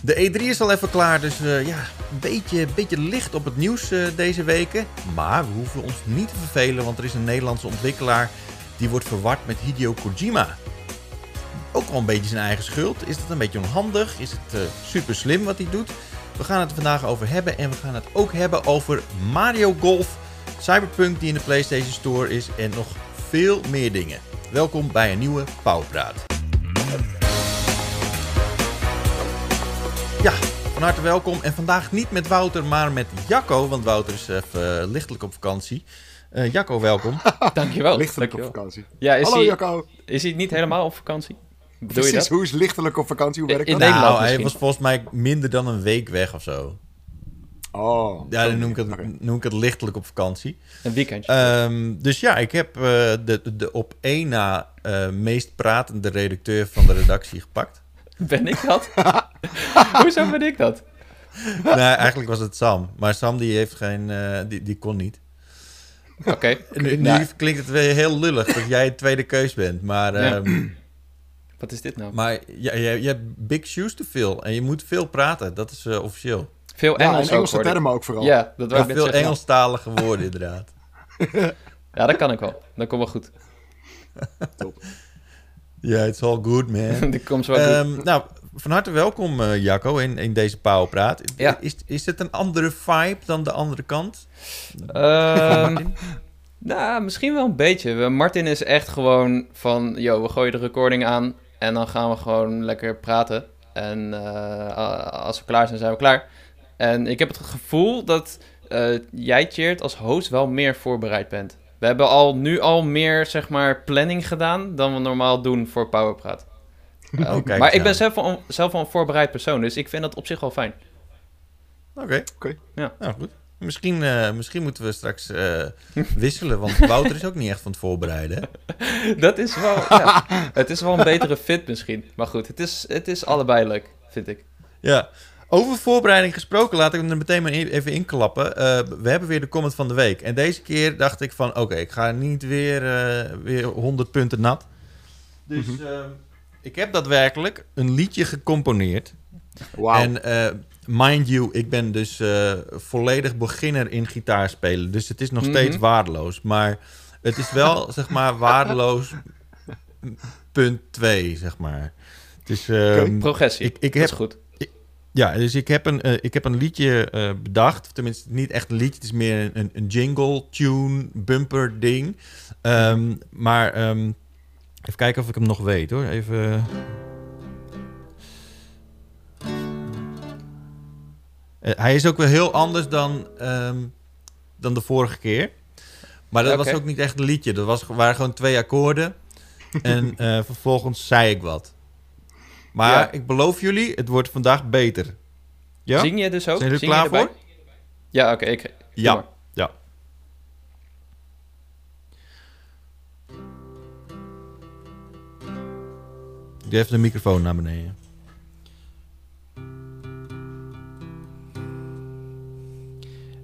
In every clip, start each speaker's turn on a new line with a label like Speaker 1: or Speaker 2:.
Speaker 1: De E3 is al even klaar, dus uh, ja, een beetje, beetje licht op het nieuws uh, deze weken. Maar we hoeven ons niet te vervelen, want er is een Nederlandse ontwikkelaar die wordt verward met Hideo Kojima. Ook wel een beetje zijn eigen schuld. Is dat een beetje onhandig? Is het uh, super slim wat hij doet? We gaan het vandaag over hebben en we gaan het ook hebben over Mario Golf, Cyberpunk die in de PlayStation Store is en nog veel meer dingen. Welkom bij een nieuwe Pauwpraat. Ja, van harte welkom. En vandaag niet met Wouter, maar met Jacco. Want Wouter is even uh, lichtelijk op vakantie. Uh, Jacco, welkom.
Speaker 2: Dankjewel.
Speaker 3: Lichtelijk
Speaker 2: Dankjewel.
Speaker 3: op vakantie.
Speaker 2: Ja, is
Speaker 3: Hallo
Speaker 2: hij,
Speaker 3: Jacco.
Speaker 2: Is hij niet helemaal op vakantie? Bedoel
Speaker 3: Precies,
Speaker 2: je dat?
Speaker 3: hoe is lichtelijk op vakantie? Hoe werkt
Speaker 2: In
Speaker 3: dat?
Speaker 2: Nederland
Speaker 1: nou, hij
Speaker 2: misschien.
Speaker 1: was volgens mij minder dan een week weg of zo.
Speaker 3: Oh.
Speaker 1: Ja, dan noem ik het,
Speaker 3: Oké.
Speaker 1: noem ik het lichtelijk op vakantie.
Speaker 2: Een weekendje.
Speaker 1: Ehm, dus ja, ik heb eh, de, de op één na eh, meest pratende redacteur van de redactie gepakt.
Speaker 2: Ben ik dat? Hoezo ben ik dat?
Speaker 1: nee, eigenlijk was het Sam. Maar Sam die heeft geen, eh, die, die kon niet.
Speaker 2: Oké.
Speaker 1: Nu, nu
Speaker 2: Nou,
Speaker 1: klinkt het weer heel lullig dat jij het tweede keus bent. Maar,
Speaker 2: Ja.
Speaker 1: ehm,
Speaker 2: wat is dit nou?
Speaker 1: maar je, je hebt big shoes to fill. En je moet veel praten. Dat is eh, officieel.
Speaker 2: Veel
Speaker 3: Ja,
Speaker 2: Engels
Speaker 3: en Engelse termen ook vooral.
Speaker 2: Ja, dat wou
Speaker 1: Ja, veel
Speaker 2: zeggen.
Speaker 1: Engelstalige woorden inderdaad.
Speaker 2: Ja, dat kan ik wel. Dat komt wel goed.
Speaker 1: Ja, it's all good man.
Speaker 2: dat komt wel goed.
Speaker 1: Ehm, nou, van harte welkom eh, Jacco in, in deze Pauwpraat.
Speaker 2: Ja.
Speaker 1: Is, is het een andere vibe dan de andere kant?
Speaker 2: Ehm, nou, misschien wel een beetje. We- Martin is echt gewoon van... Yo, we gooien de recording aan en dan gaan we gewoon lekker praten. En eh, als we klaar zijn, zijn we klaar. En ik heb het gevoel dat eh, jij, Cheert, als host wel meer voorbereid bent. We hebben al, nu al meer, zeg maar, planning gedaan dan we normaal doen voor Powerpraat.
Speaker 1: Oh,
Speaker 2: maar ik ben zelf wel, zelf wel een voorbereid persoon, dus ik vind dat op zich wel fijn.
Speaker 1: Oké.
Speaker 3: Oké.
Speaker 2: Ja.
Speaker 1: Nou goed. Misschien, eh, misschien moeten we straks eh, wisselen, want Wouter is ook niet echt van het voorbereiden.
Speaker 2: Dat is wel, ja, het is wel een betere fit misschien. Maar goed, het is, het is allebei leuk, vind ik.
Speaker 1: Ja. Over voorbereiding gesproken, laat ik hem er meteen maar even inklappen. Eh, we hebben weer de comment van de week. En deze keer dacht ik van, oké, ik ga niet weer, eh, weer 100 punten nat. Dus eh, ik heb daadwerkelijk een liedje gecomponeerd.
Speaker 3: Wauw.
Speaker 1: En eh, mind you, ik ben dus volledig beginner in gitaarspelen. Dus het is nog
Speaker 2: Mhm.
Speaker 1: steeds waardeloos. Maar het is wel, zeg maar, waardeloos punt 2, zeg maar. Het is, ehm,
Speaker 2: Progressie,
Speaker 1: ik, ik
Speaker 2: dat is
Speaker 1: heb,
Speaker 2: goed.
Speaker 1: Ja, dus ik heb een, eh, ik heb een liedje eh, bedacht. Tenminste, niet echt een liedje. Het is meer een, een jingle, tune, bumper ding. Ehm, maar ehm, even kijken of ik hem nog weet hoor. Even... Eh, hij is ook wel heel anders dan, ehm, dan de vorige keer. Maar dat was ook niet echt een liedje. Dat was, waren gewoon twee akkoorden. en vervolgens zei ik wat. Maar
Speaker 2: Ja.
Speaker 1: ik beloof jullie, het wordt vandaag beter. Ja?
Speaker 2: Zing je dus ook?
Speaker 1: Zijn jullie
Speaker 2: Zing
Speaker 1: klaar voor?
Speaker 2: Ja, oké. ik
Speaker 1: Ja.
Speaker 2: maar.
Speaker 1: Ja. Ik doe even de microfoon naar beneden.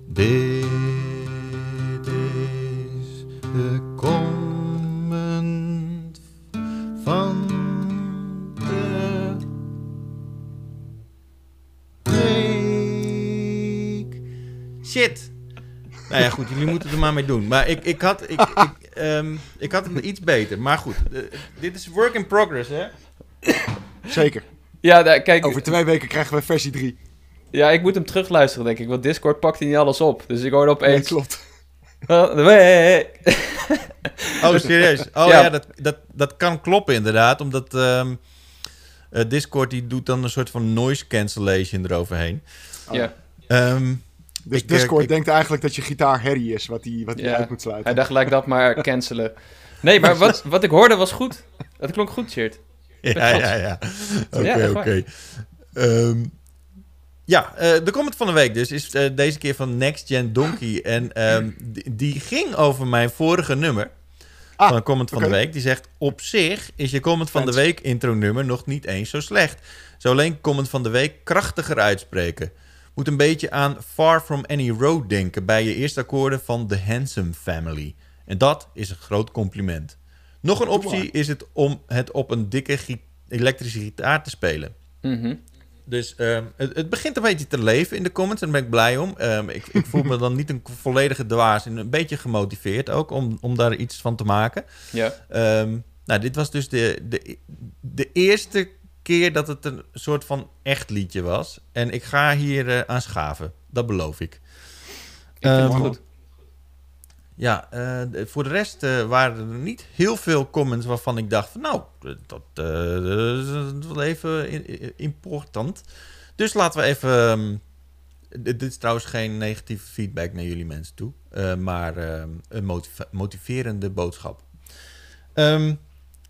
Speaker 1: Dit is de comment Shit. Nou ja, goed, jullie moeten er maar mee doen. Maar ik, ik, had, ik, ik, ehm, ik had het iets beter. Maar goed, dit is work in progress, hè?
Speaker 3: Zeker.
Speaker 2: Ja, kijk,
Speaker 3: Over twee weken krijgen we versie 3.
Speaker 2: ja, ik moet hem terugluisteren, denk ik. Want Discord pakt niet alles op. Dus ik hoorde
Speaker 3: Nee,
Speaker 2: opeens...
Speaker 3: klopt.
Speaker 2: Oh, nee.
Speaker 1: Oh, serieus? Oh
Speaker 2: Ja.
Speaker 1: ja, dat, dat, dat kan kloppen inderdaad. Omdat ehm, eh, Discord die doet dan een soort van noise cancellation eroverheen.
Speaker 2: Ja,
Speaker 1: Ehm,
Speaker 3: Dus
Speaker 1: Ik,
Speaker 3: Discord
Speaker 1: ik-
Speaker 3: denkt eigenlijk dat je gitaar herrie is, wat hij wat die uit moet sluiten.
Speaker 2: hij dacht gelijk dat maar cancelen. Nee, maar wat, wat ik hoorde was goed. Dat klonk goed, Cheert.
Speaker 1: Ja, ja, ja. Oké, oké. Ehm, ja, eh, de comment van de week dus is eh, deze keer van Next Gen Donkey. En ehm, die, die ging over mijn vorige nummer.
Speaker 3: Ah,
Speaker 1: van de comment van de week. Die zegt, op zich is je comment van de week intro nummer nog niet eens zo slecht. Zo alleen comment van de week krachtiger uitspreken. Moet een beetje aan Far From Any Road denken bij je eerste akkoorden van The Handsome Family. En dat is een groot compliment. Nog een optie is het om het op een dikke gi- elektrische gitaar te spelen.
Speaker 2: Mhm.
Speaker 1: Dus ehm, het, het begint een beetje te leven in de comments en daar ben ik blij om. Ehm, ik, ik voel me dan niet een volledige dwaas en een beetje gemotiveerd ook om, om daar iets van te maken.
Speaker 2: Ja.
Speaker 1: Ehm, nou, dit was dus de, de, de eerste keer dat het een soort van echt liedje was. En ik ga hier eh, aan schaven. Dat beloof ik. Ehm,
Speaker 2: goed.
Speaker 1: Ja, eh, voor de rest eh, waren er niet heel veel comments waarvan ik dacht van nou, dat, is wel even important. Dus laten we even. ehm, dit, is trouwens geen negatieve feedback naar jullie mensen toe, maar ehm, een motiverende boodschap.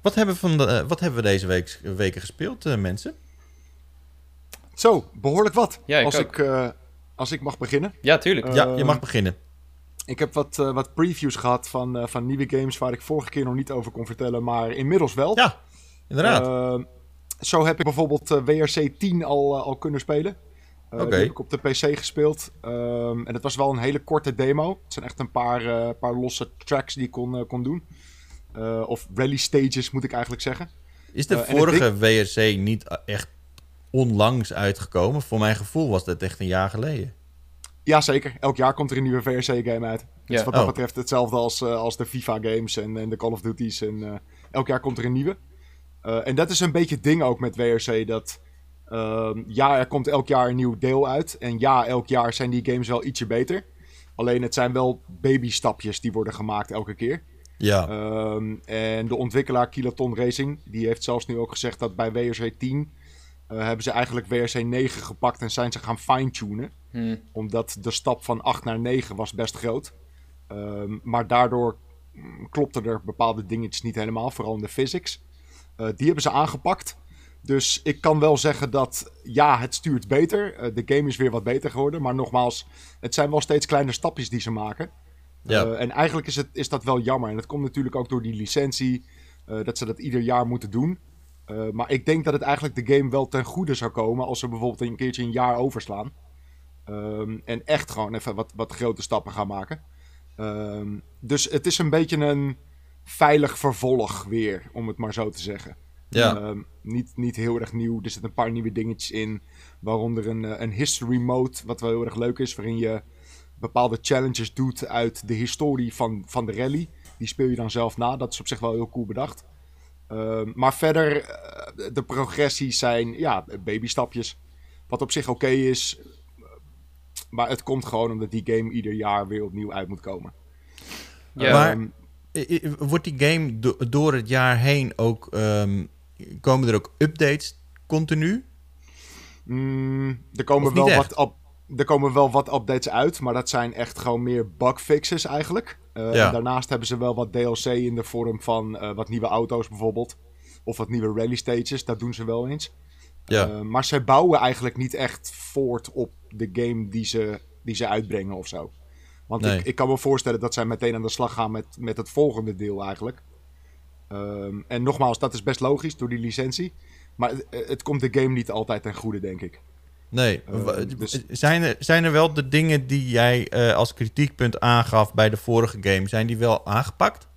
Speaker 1: Wat, hebben we van de, eh, wat hebben we deze week, weken gespeeld, eh, mensen?
Speaker 3: Zo, behoorlijk wat.
Speaker 2: Ja, ik
Speaker 3: als,
Speaker 2: ook.
Speaker 3: ik, eh, als ik mag beginnen.
Speaker 2: Ja, tuurlijk.
Speaker 1: Ja, je mag beginnen.
Speaker 3: Ik heb wat, eh, wat previews gehad van, eh, van nieuwe games waar ik vorige keer nog niet over kon vertellen, maar inmiddels wel.
Speaker 1: Ja, inderdaad.
Speaker 3: Eh, zo heb ik bijvoorbeeld eh, WRC 10 al, al kunnen spelen. Eh,
Speaker 1: Oké.
Speaker 3: Die heb ik op de PC gespeeld. Ehm, en het was wel een hele korte demo. Het zijn echt een paar, eh, paar losse tracks die ik kon, kon doen. Eh, of rally stages moet ik eigenlijk zeggen.
Speaker 1: Is de
Speaker 3: eh,
Speaker 1: vorige WRC niet echt onlangs uitgekomen? Voor mijn gevoel was dat echt een jaar geleden.
Speaker 3: Jazeker, elk jaar komt er een nieuwe VRC-game uit. Is wat dat
Speaker 1: Oh.
Speaker 3: betreft hetzelfde als, eh, als de FIFA-games en, en de Call of Duty's. En, eh, elk jaar komt er een nieuwe. Eh, en dat is een beetje het ding ook met WRC. Dat ehm, ja, er komt elk jaar een nieuw deel uit. En ja, elk jaar zijn die games wel ietsje beter. Alleen het zijn wel babystapjes die worden gemaakt elke keer.
Speaker 1: Ja,
Speaker 3: Ehm, en de ontwikkelaar Kiloton Racing, die heeft zelfs nu ook gezegd dat bij WRC 10 eh, hebben ze eigenlijk WRC 9 gepakt en zijn ze gaan fine-tunen
Speaker 2: Hm.
Speaker 3: omdat de stap van 8 naar 9 was best groot. Ehm, maar daardoor klopten er bepaalde dingetjes niet helemaal, vooral in de physics. Eh, die hebben ze aangepakt. Dus ik kan wel zeggen dat ja, het stuurt beter. Eh, de game is weer wat beter geworden. Maar nogmaals, het zijn wel steeds kleine stapjes die ze maken.
Speaker 1: Ja.
Speaker 3: Eh, en eigenlijk is, het, is dat wel jammer. En dat komt natuurlijk ook door die licentie. eh, dat ze dat ieder jaar moeten doen. Eh, maar ik denk dat het eigenlijk de game wel ten goede zou komen. als ze bijvoorbeeld een keertje een jaar overslaan. Ehm, en echt gewoon even wat, wat grote stappen gaan maken. Ehm, dus het is een beetje een veilig vervolg weer, om het maar zo te zeggen.
Speaker 1: ja.
Speaker 3: Ehm, niet, niet heel erg nieuw. Er zitten een paar nieuwe dingetjes in. Waaronder een, een history mode, wat wel heel erg leuk is. Waarin je bepaalde challenges doet uit de historie van, van de rally. Die speel je dan zelf na. Dat is op zich wel heel cool bedacht. Ehm, maar verder, eh, de progressies zijn ja, babystapjes. Wat op zich oké is. Maar het komt gewoon omdat die game ieder jaar weer opnieuw uit moet komen.
Speaker 2: Ja.
Speaker 1: Maar-
Speaker 3: Ehm,
Speaker 1: i- Wordt die game do- door het jaar heen ook... ehm, komen er ook updates continu?
Speaker 3: Mm, er, komen wel
Speaker 1: echt?
Speaker 3: wat er komen wel wat updates uit, maar dat zijn echt gewoon meer bugfixes eigenlijk. Eh,
Speaker 1: Ja.
Speaker 3: daarnaast hebben ze wel wat DLC in de vorm van eh, wat nieuwe auto's bijvoorbeeld. Of wat nieuwe rally stages, dat doen ze wel eens.
Speaker 1: Ja,
Speaker 3: Eh, maar ze bouwen eigenlijk niet echt voort op de game die ze, die ze uitbrengen of zo. Want
Speaker 1: Nee.
Speaker 3: ik, ik kan me voorstellen dat zij meteen aan de slag gaan met, met het volgende deel eigenlijk. Ehm, en nogmaals, dat is best logisch door die licentie. Maar het, het komt de game niet altijd ten goede, denk ik.
Speaker 1: Nee.
Speaker 3: eh, dus-
Speaker 1: zijn, er, zijn er wel de dingen die jij eh, als kritiekpunt aangaf bij de vorige game... zijn die wel aangepakt?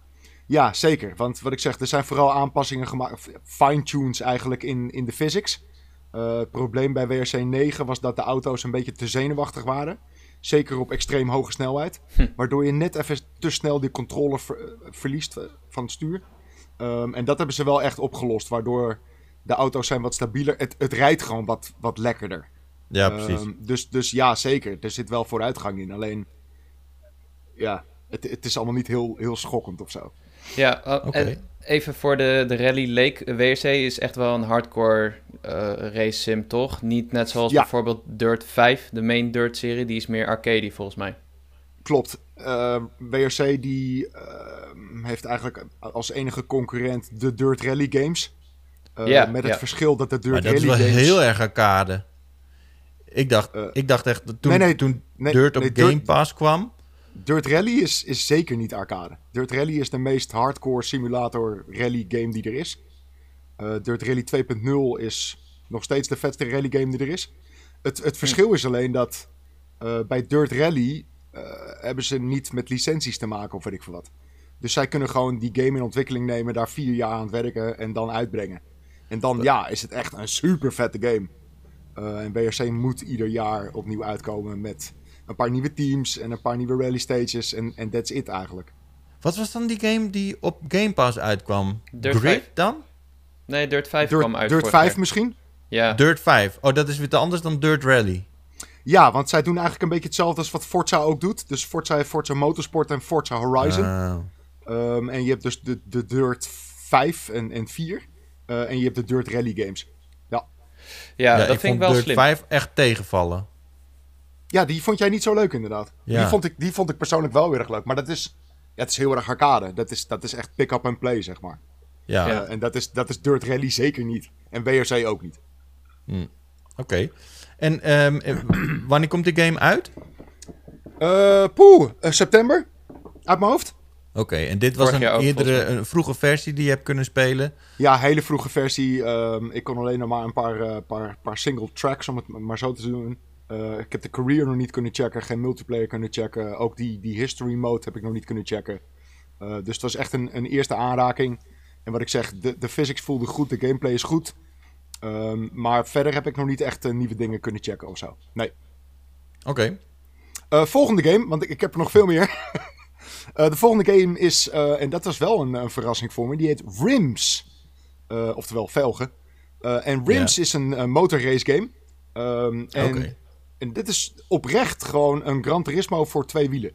Speaker 3: Ja, zeker. Want wat ik zeg, er zijn vooral aanpassingen gemaakt, fine-tunes eigenlijk in, in de physics. Eh, het probleem bij WRC 9 was dat de auto's een beetje te zenuwachtig waren. Zeker op extreem hoge snelheid.
Speaker 2: Hm.
Speaker 3: Waardoor je net even te snel die controle ver- verliest van het stuur. Ehm, en dat hebben ze wel echt opgelost. Waardoor de auto's zijn wat stabieler. Het, het rijdt gewoon wat, wat lekkerder.
Speaker 1: Ja, precies.
Speaker 3: Ehm, dus, dus ja, zeker. Er zit wel vooruitgang in. Alleen, ja, het, het is allemaal niet heel, heel schokkend of zo.
Speaker 2: Ja, uh, even voor de, de Rally Lake. WRC is echt wel een hardcore eh, race sim, toch? Niet net zoals
Speaker 3: Ja.
Speaker 2: bijvoorbeeld Dirt 5, de main Dirt serie. Die is meer arcade volgens mij.
Speaker 3: Klopt. Eh, WRC die eh, heeft eigenlijk als enige concurrent de Dirt Rally games. Eh,
Speaker 2: Ja,
Speaker 3: met het
Speaker 2: ja.
Speaker 3: verschil dat de Dirt
Speaker 1: Maar dat is
Speaker 3: Rally
Speaker 1: wel
Speaker 3: games...
Speaker 1: heel erg arcade. Ik dacht,
Speaker 3: Eh,
Speaker 1: ik dacht echt, dat toen,
Speaker 3: nee, nee,
Speaker 1: toen
Speaker 3: nee,
Speaker 1: Dirt op Game Pass kwam...
Speaker 3: Dirt Rally is, is zeker niet arcade. Dirt Rally is de meest hardcore simulator rally game die er is. Eh, Dirt Rally 2.0 is nog steeds de vetste rally game die er is. Het, het verschil is alleen dat eh, bij Dirt Rally hebben ze niet met licenties te maken of weet ik veel wat. Dus zij kunnen gewoon die game in ontwikkeling nemen, daar vier jaar aan het werken en dan uitbrengen. En dan ja, is het echt een super vette game. Uh, en WRC moet ieder jaar opnieuw uitkomen met een paar nieuwe teams en een paar nieuwe rally stages. En, en that's it eigenlijk.
Speaker 1: Wat was dan die game die op Game Pass uitkwam?
Speaker 2: Dirt
Speaker 1: Grid
Speaker 2: 5?
Speaker 1: dan?
Speaker 2: Nee, Dirt 5
Speaker 3: Dirt,
Speaker 2: kwam uit
Speaker 3: Dirt
Speaker 2: vorig
Speaker 3: 5
Speaker 2: jaar.
Speaker 3: misschien?
Speaker 2: Ja.
Speaker 1: Dirt 5. Oh, dat is weer anders dan Dirt Rally.
Speaker 3: Ja, want zij doen eigenlijk een beetje hetzelfde als wat Forza ook doet. Dus Forza heeft Forza Motorsport en Forza Horizon.
Speaker 1: Ah.
Speaker 3: Um, en je hebt dus de, de Dirt 5 en, en 4. Uh, en je hebt de Dirt Rally games. Ja,
Speaker 2: ja, dat
Speaker 1: ik
Speaker 2: vind
Speaker 1: vond
Speaker 2: ik wel
Speaker 1: Dirt
Speaker 2: slim.
Speaker 1: 5 echt tegenvallen.
Speaker 3: ja die vond jij niet zo leuk inderdaad.
Speaker 1: Ja.
Speaker 3: Die, vond ik, die vond ik persoonlijk wel weer erg leuk. Maar dat is, ja, het is heel erg arcade. Dat is, dat is echt pick-up and play, zeg maar.
Speaker 1: Ja,
Speaker 2: Ja.
Speaker 3: Uh, en dat is, dat is Dirt Rally zeker niet. En WRC ook niet.
Speaker 1: oké. En ehm, eh, wanneer komt die game uit?
Speaker 3: Uh, poeh, uh, september? Uit mijn hoofd?
Speaker 1: Oké, en dit was
Speaker 2: Vorig
Speaker 1: een eerdere, een vroege versie die je hebt kunnen spelen.
Speaker 3: Ja, hele vroege versie. Um, ik kon alleen nog maar een paar, uh, paar, paar single tracks, om het maar zo te doen. Uh, ik heb de career nog niet kunnen checken, geen multiplayer kunnen checken. Ook die, die history mode heb ik nog niet kunnen checken. Uh, dus het was echt een, een eerste aanraking. En wat ik zeg, de, de physics voelde goed, de gameplay is goed. Um, maar verder heb ik nog niet echt uh, nieuwe dingen kunnen checken of zo. Nee.
Speaker 1: Oké.
Speaker 3: Okay. volgende game, want ik, ik heb er nog veel meer. Uh, de volgende game is, uh, en dat was wel een, een, verrassing voor me, die heet Rims. Uh, oftewel Velgen. en Rims yeah. is een, een motorrace game. Um, en,
Speaker 1: okay.
Speaker 3: en dit is oprecht gewoon een Gran Turismo voor twee wielen.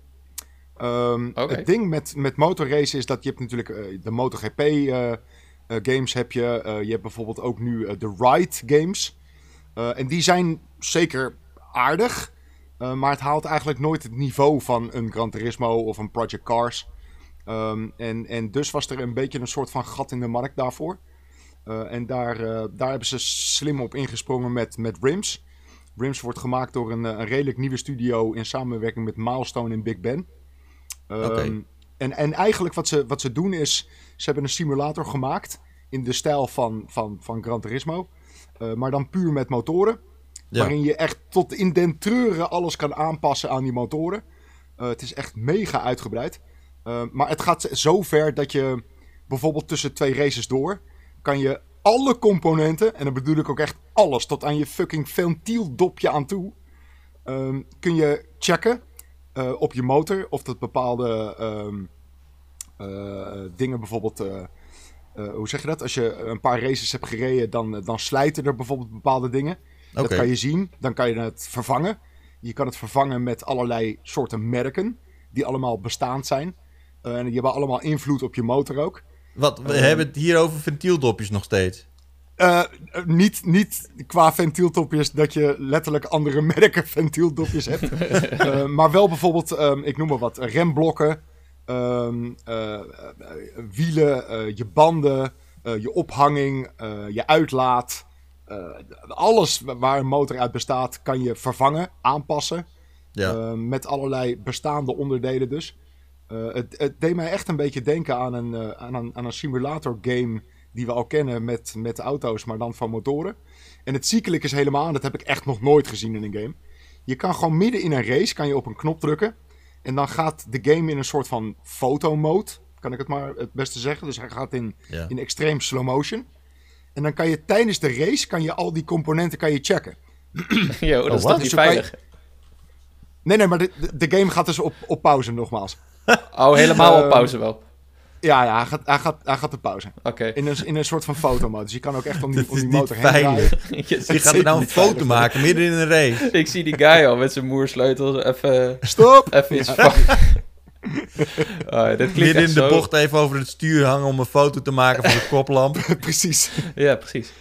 Speaker 3: Um,
Speaker 2: okay.
Speaker 3: Het ding met, met motorrace is dat je hebt natuurlijk uh, de MotoGP uh, games heb je. je hebt bijvoorbeeld ook nu de Ride games. en die zijn zeker aardig. Uh, maar het haalt eigenlijk nooit het niveau van een Gran Turismo of een Project Cars. Um, en, en dus was er een beetje een soort van gat in de markt daarvoor. Uh, en daar, uh, daar hebben ze slim op ingesprongen met, met Rims. Rims wordt gemaakt door een, een redelijk nieuwe studio in samenwerking met Milestone en Big Ben. Um,
Speaker 1: okay.
Speaker 3: en, en eigenlijk wat ze, wat ze doen is, ze hebben een simulator gemaakt in de stijl van, van, van Gran Turismo. maar dan puur met motoren. Ja. Waarin je echt tot in den treuren alles kan aanpassen aan die motoren. Uh, het is echt mega uitgebreid. Uh, maar het gaat zo ver dat je bijvoorbeeld tussen twee races door... kan je alle componenten, en dan bedoel ik ook echt alles... tot aan je fucking ventieldopje aan toe... Um, kun je checken uh, op je motor of dat bepaalde um, dingen bijvoorbeeld... hoe zeg je dat? Als je een paar races hebt gereden, dan, dan slijten er bijvoorbeeld bepaalde dingen...
Speaker 1: Okay.
Speaker 3: Dat kan je zien. Dan kan je het vervangen. Je kan het vervangen met allerlei soorten merken. Die allemaal bestaand zijn. Uh, en die hebben allemaal invloed op je motor ook.
Speaker 1: Wat, we uh, hebben het hier over ventieldopjes nog steeds.
Speaker 3: Uh, niet, niet qua ventieldopjes dat je letterlijk andere merken ventieldopjes hebt. maar wel bijvoorbeeld, um, ik noem maar wat, remblokken. Um, wielen, je banden, je ophanging, je uitlaat. Uh, alles waar een motor uit bestaat kan je vervangen, aanpassen.
Speaker 1: Ja.
Speaker 3: Uh, met allerlei bestaande onderdelen dus. Uh, het, het, deed mij echt een beetje denken aan een, aan een, aan een simulator game die we al kennen met, met auto's, maar dan van motoren. En het ziekelijk is helemaal, dat heb ik echt nog nooit gezien in een game. Je kan gewoon midden in een race kan je op een knop drukken. En dan gaat de game in een soort van fotomode, kan ik het maar het beste zeggen. Dus hij gaat in,
Speaker 1: ja.
Speaker 3: in extreem slow motion. En dan kan je tijdens de race kan je al die componenten kan je checken.
Speaker 2: Yo, dat is toch niet veilig?
Speaker 3: Nee, nee, maar de, de, game gaat dus op, op pauze nogmaals.
Speaker 2: Oh, helemaal
Speaker 3: Uh,
Speaker 2: op pauze wel.
Speaker 3: Ja, ja hij, gaat, hij, gaat, hij gaat op pauze.
Speaker 2: Oké.
Speaker 3: In, een, in een soort van fotomode. Dus je kan ook echt om die, om die motor heen draaien.
Speaker 1: veilig.
Speaker 2: Je
Speaker 1: gaat er nou een foto
Speaker 3: veilig.
Speaker 1: maken midden in een race.
Speaker 2: ik zie die guy al met zijn moersleutel even,
Speaker 3: Stop!
Speaker 2: even iets vangen. Oh, dit klinkt
Speaker 1: in de
Speaker 2: zo-
Speaker 1: bocht even over het stuur hangen om een foto te maken van de koplamp.
Speaker 3: Precies.
Speaker 2: Ja, precies.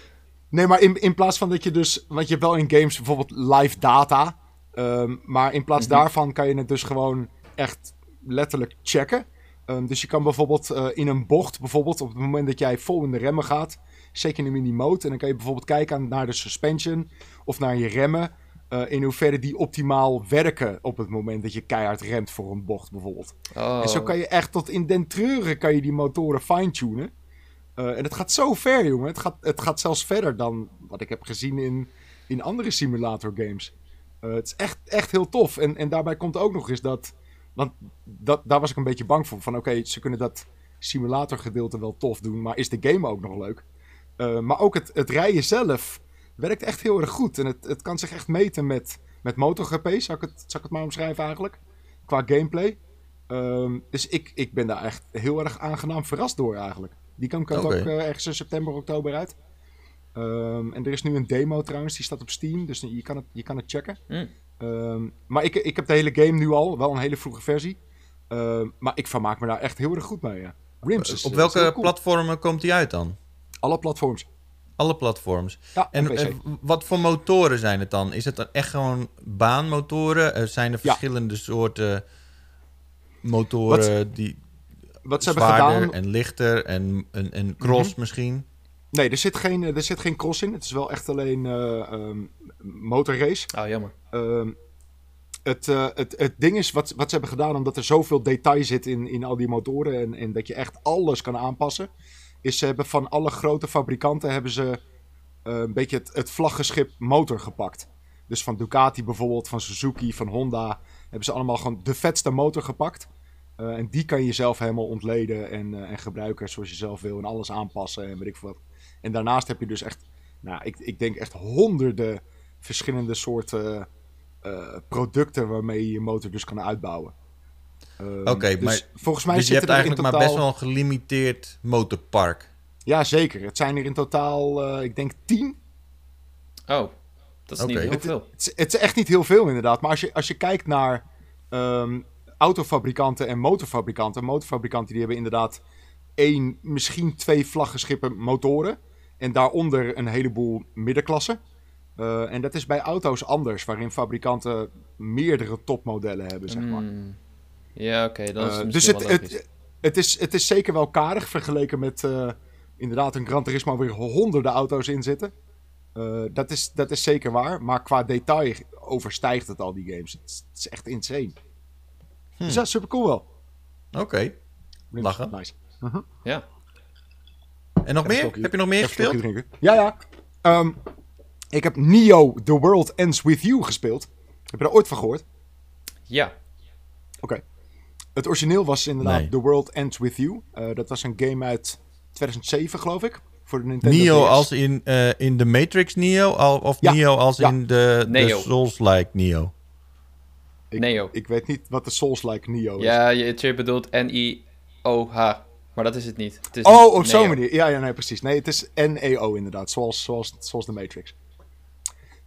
Speaker 3: Nee, maar in, in plaats van dat je dus... Want je hebt wel in games bijvoorbeeld live data. ehm, maar in plaats
Speaker 2: Mhm.
Speaker 3: daarvan kan je het dus gewoon echt letterlijk checken. Ehm, dus je kan bijvoorbeeld eh, in een bocht, bijvoorbeeld op het moment dat jij vol in de remmen gaat, zeker in de mini-mode, en dan kan je bijvoorbeeld kijken naar de suspension of naar je remmen, eh, in hoeverre die optimaal werken op het moment dat je keihard remt voor een bocht bijvoorbeeld.
Speaker 2: Oh.
Speaker 3: En zo kan je echt tot in den treuren kan je die motoren fine-tunen. Eh, en het gaat zo ver, jongen. Het gaat, het gaat zelfs verder dan wat ik heb gezien in, in andere simulator games. Eh, het is echt, echt heel tof. En, en daarbij komt ook nog eens dat... Want dat, daar was ik een beetje bang voor. Van oké, ze kunnen dat simulator gedeelte wel tof doen. Maar is de game ook nog leuk? Maar ook het, het rijden zelf werkt echt heel erg goed. En het, het kan zich echt meten met, met MotoGP, zou ik, het, zou ik het maar omschrijven eigenlijk. Qua gameplay. Ehm, dus ik, ik ben daar echt heel erg aangenaam verrast door eigenlijk. Die kan komt
Speaker 1: Oké.
Speaker 3: ook eh, ergens in september, oktober uit. Ehm, en er is nu een demo trouwens, die staat op Steam, dus je kan het, je kan het checken.
Speaker 2: Mm.
Speaker 3: Ehm, maar ik, ik heb de hele game nu al, wel een hele vroege versie. Ehm, maar ik vermaak me daar echt heel erg goed mee. Ja. Rims is,
Speaker 1: Op
Speaker 3: is
Speaker 1: welke
Speaker 3: cool.
Speaker 1: platformen komt die uit dan?
Speaker 3: Alle platforms.
Speaker 1: Alle platforms.
Speaker 3: Ja,
Speaker 1: En,
Speaker 3: en
Speaker 1: wat voor motoren zijn het dan? Is het dan echt gewoon baanmotoren? Eh, zijn er
Speaker 3: Ja.
Speaker 1: verschillende soorten motoren die
Speaker 3: Wat ze hebben
Speaker 1: zwaarder
Speaker 3: gedaan... Mhm.
Speaker 1: en lichter en, en, en cross misschien?
Speaker 3: Nee, er zit, geen, er zit geen cross in. Het is wel echt alleen eh ehm, motorrace.
Speaker 2: Oh, jammer.
Speaker 3: Ehm, het, eh, het, het ding is wat, wat ze hebben gedaan, omdat er zoveel detail zit in, in al die motoren en, en dat je echt alles kan aanpassen, is ze hebben van alle grote fabrikanten hebben ze eh, een beetje het, vlaggenschip motor gepakt. Dus van Ducati bijvoorbeeld, van Suzuki, van Honda, hebben ze allemaal gewoon de vetste motor gepakt. Eh, en die kan je zelf helemaal ontleden en, eh, en gebruiken zoals je zelf wil en alles aanpassen en weet ik veel wat. En daarnaast heb je dus echt, nou, ik, ik denk echt honderden verschillende soorten producten waarmee je je motor dus kan uitbouwen. Ehm,
Speaker 1: Oké,
Speaker 3: dus
Speaker 1: maar-
Speaker 3: volgens mij
Speaker 1: Dus je
Speaker 3: zitten
Speaker 1: hebt
Speaker 3: er
Speaker 1: eigenlijk
Speaker 3: totaal...
Speaker 1: maar best wel een gelimiteerd motorpark.
Speaker 3: Ja, zeker. Het zijn er in totaal, eh, ik denk tien.
Speaker 2: Oh, dat is niet heel
Speaker 3: Het,
Speaker 2: veel.
Speaker 3: het, is- het is echt niet heel veel inderdaad. Maar als je, als je kijkt naar ehm, autofabrikanten en motorfabrikanten. Motorfabrikanten die hebben inderdaad één, misschien twee vlaggenschippen motoren. En daaronder een heleboel middenklassen. Eh, en dat is bij auto's anders, waarin fabrikanten meerdere topmodellen hebben, zeg maar.
Speaker 2: Mm. Ja, oké, is
Speaker 3: Eh,
Speaker 2: het
Speaker 3: dus het, het, het, is, het is zeker wel karig vergeleken met eh, inderdaad een Gran Turismo waar weer honderden auto's in zitten. Eh, dat, is, dat is zeker waar, maar qua detail overstijgt het al die games. Het is, het is echt insane.
Speaker 1: Hm.
Speaker 3: Dus ja, super cool wel.
Speaker 1: Oké. Lachen.
Speaker 3: Nice.
Speaker 2: Ja.
Speaker 1: En nog meer? Heb je nog meer gespeeld?
Speaker 3: drinken. Ja, ja. Ehm, ik heb Neo The World Ends With You gespeeld. Heb je daar ooit van gehoord?
Speaker 2: Ja.
Speaker 3: Oké. Het origineel was inderdaad
Speaker 1: Nee.
Speaker 3: The World Ends With You. Eh, dat was een game uit 2007, geloof ik. Voor de Nintendo
Speaker 1: Neo
Speaker 3: DS.
Speaker 1: als in, eh, in de Matrix Neo? Al, of
Speaker 3: Ja,
Speaker 1: Neo als
Speaker 3: ja.
Speaker 1: in de, de. Souls-like Neo?
Speaker 3: Ik,
Speaker 2: Neo.
Speaker 3: Ik weet niet wat de Souls-like Neo is.
Speaker 2: Ja, je, je bedoelt N-I-O-H. Maar dat is het niet. Het is
Speaker 3: Oh, op zo'n manier. Ja, ja, nee, precies. Nee, het is NEO inderdaad. Zoals, zoals, zoals de Matrix.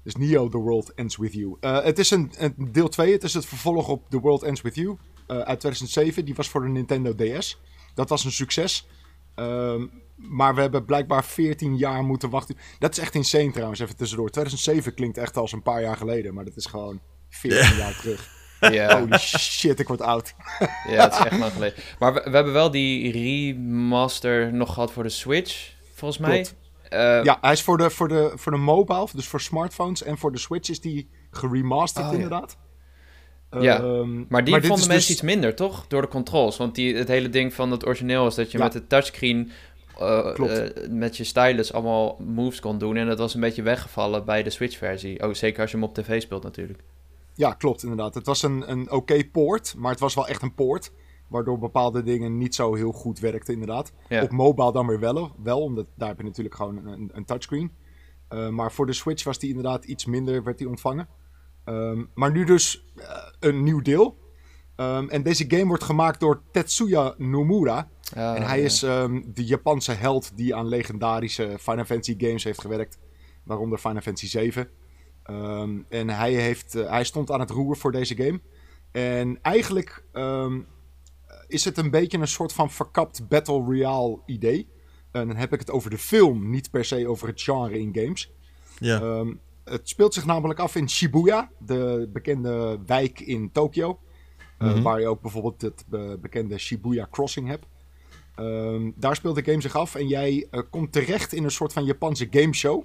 Speaker 3: Dus Neo, The World Ends With You. Eh, het is een, een deel 2. Het is het vervolg op The World Ends With You. Eh, uit 2007. Die was voor de Nintendo DS. Dat was een succes. Ehm, maar we hebben blijkbaar 14 jaar moeten wachten. Dat is echt insane trouwens, even tussendoor. 2007 klinkt echt als een paar jaar geleden. Maar dat is gewoon 14 jaar terug. Holy shit, ik word oud.
Speaker 2: ja, het is echt lang geleden. Maar we, we hebben wel die remaster nog gehad voor de Switch, volgens mij. Eh,
Speaker 3: Ja, hij is voor de, voor, de, voor de mobile, dus voor smartphones en voor de Switch is die geremasterd
Speaker 2: Oh,
Speaker 3: inderdaad.
Speaker 2: Ja,
Speaker 3: Ehm,
Speaker 2: Maar die
Speaker 3: dit
Speaker 2: vonden
Speaker 3: is
Speaker 2: mensen
Speaker 3: dus-
Speaker 2: iets minder, toch? Door de controls. Want die, het hele ding van het origineel was dat je
Speaker 3: Ja.
Speaker 2: met de touchscreen eh, eh, met je stylus allemaal moves kon doen. En dat was een beetje weggevallen bij de Switch-versie. Oh, zeker als je hem op tv speelt natuurlijk.
Speaker 3: Ja, klopt inderdaad. Het was een, een oké poort, maar het was wel echt een poort. Waardoor bepaalde dingen niet zo heel goed werkten inderdaad.
Speaker 2: Ja.
Speaker 3: Op mobile dan weer wel, wel omdat daar heb je natuurlijk gewoon een, een touchscreen. Eh, maar voor de Switch was die inderdaad iets minder, werd die ontvangen. Ehm, maar nu dus een nieuw deel. Ehm, en deze game wordt gemaakt door Tetsuya Nomura.
Speaker 2: Ah,
Speaker 3: En hij
Speaker 2: ja.
Speaker 3: is ehm, de Japanse held die aan legendarische Final Fantasy games heeft gewerkt. Waaronder Final Fantasy 7. Ehm, en hij, heeft, eh, hij stond aan het roer voor deze game. En eigenlijk ehm, is het een beetje een soort van verkapt Battle Royale idee. En dan heb ik het over de film, niet per se over het genre in games.
Speaker 1: Ja.
Speaker 3: Het speelt zich namelijk af in Shibuya, de bekende wijk in Tokio. Eh,
Speaker 1: Mhm.
Speaker 3: Waar je ook bijvoorbeeld het be- bekende Shibuya Crossing hebt. Ehm, daar speelt de game zich af en jij eh, komt terecht in een soort van Japanse gameshow.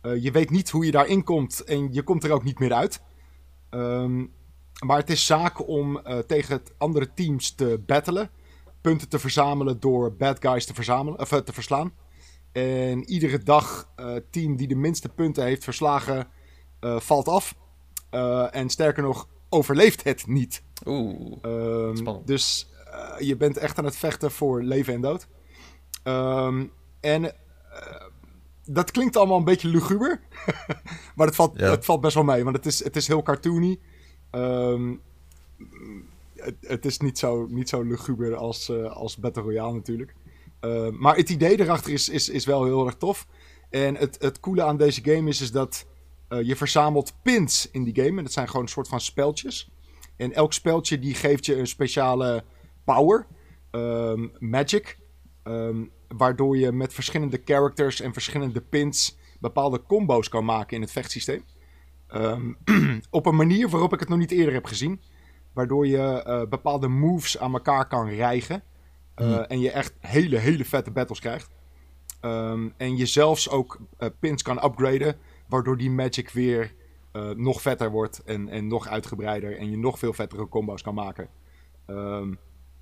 Speaker 3: Eh je weet niet hoe je daarin komt en je komt er ook niet meer uit. Ehm, maar het is zaak om tegen andere teams te battelen. Punten te verzamelen door bad guys te, verzamelen, of, te verslaan. En iedere dag eh team die de minste punten heeft verslagen, eh, valt af. Eh, en sterker nog, overleeft het niet.
Speaker 2: Oeh.
Speaker 3: Ehm,
Speaker 2: Spannend.
Speaker 3: dus je bent echt aan het vechten voor leven en dood. Ehm, en dat klinkt allemaal een beetje luguber. maar het valt, het valt best wel mee, want het is, het is heel cartoony. Ehm, het, het, is niet zo, niet zo luguber als, uh, als Battle Royale natuurlijk. Uh, maar het idee erachter is, is, is wel heel erg tof. En het, het coole aan deze game is, is dat uh, je verzamelt pins in die game. En dat zijn gewoon een soort van speltjes. En elk speltje die geeft je een speciale power, um, magic. Um, waardoor je met verschillende characters en verschillende pins bepaalde combo's kan maken in het vechtsysteem. Op een manier waarop ik het nog niet eerder heb gezien. Waardoor je uh, bepaalde moves aan elkaar kan rijgen. Uh, mm. En je echt hele, hele vette battles krijgt. Um, en je zelfs ook uh, pins kan upgraden. Waardoor die magic weer nog vetter wordt. En, en nog uitgebreider. En je nog veel vettere combo's kan maken. Um,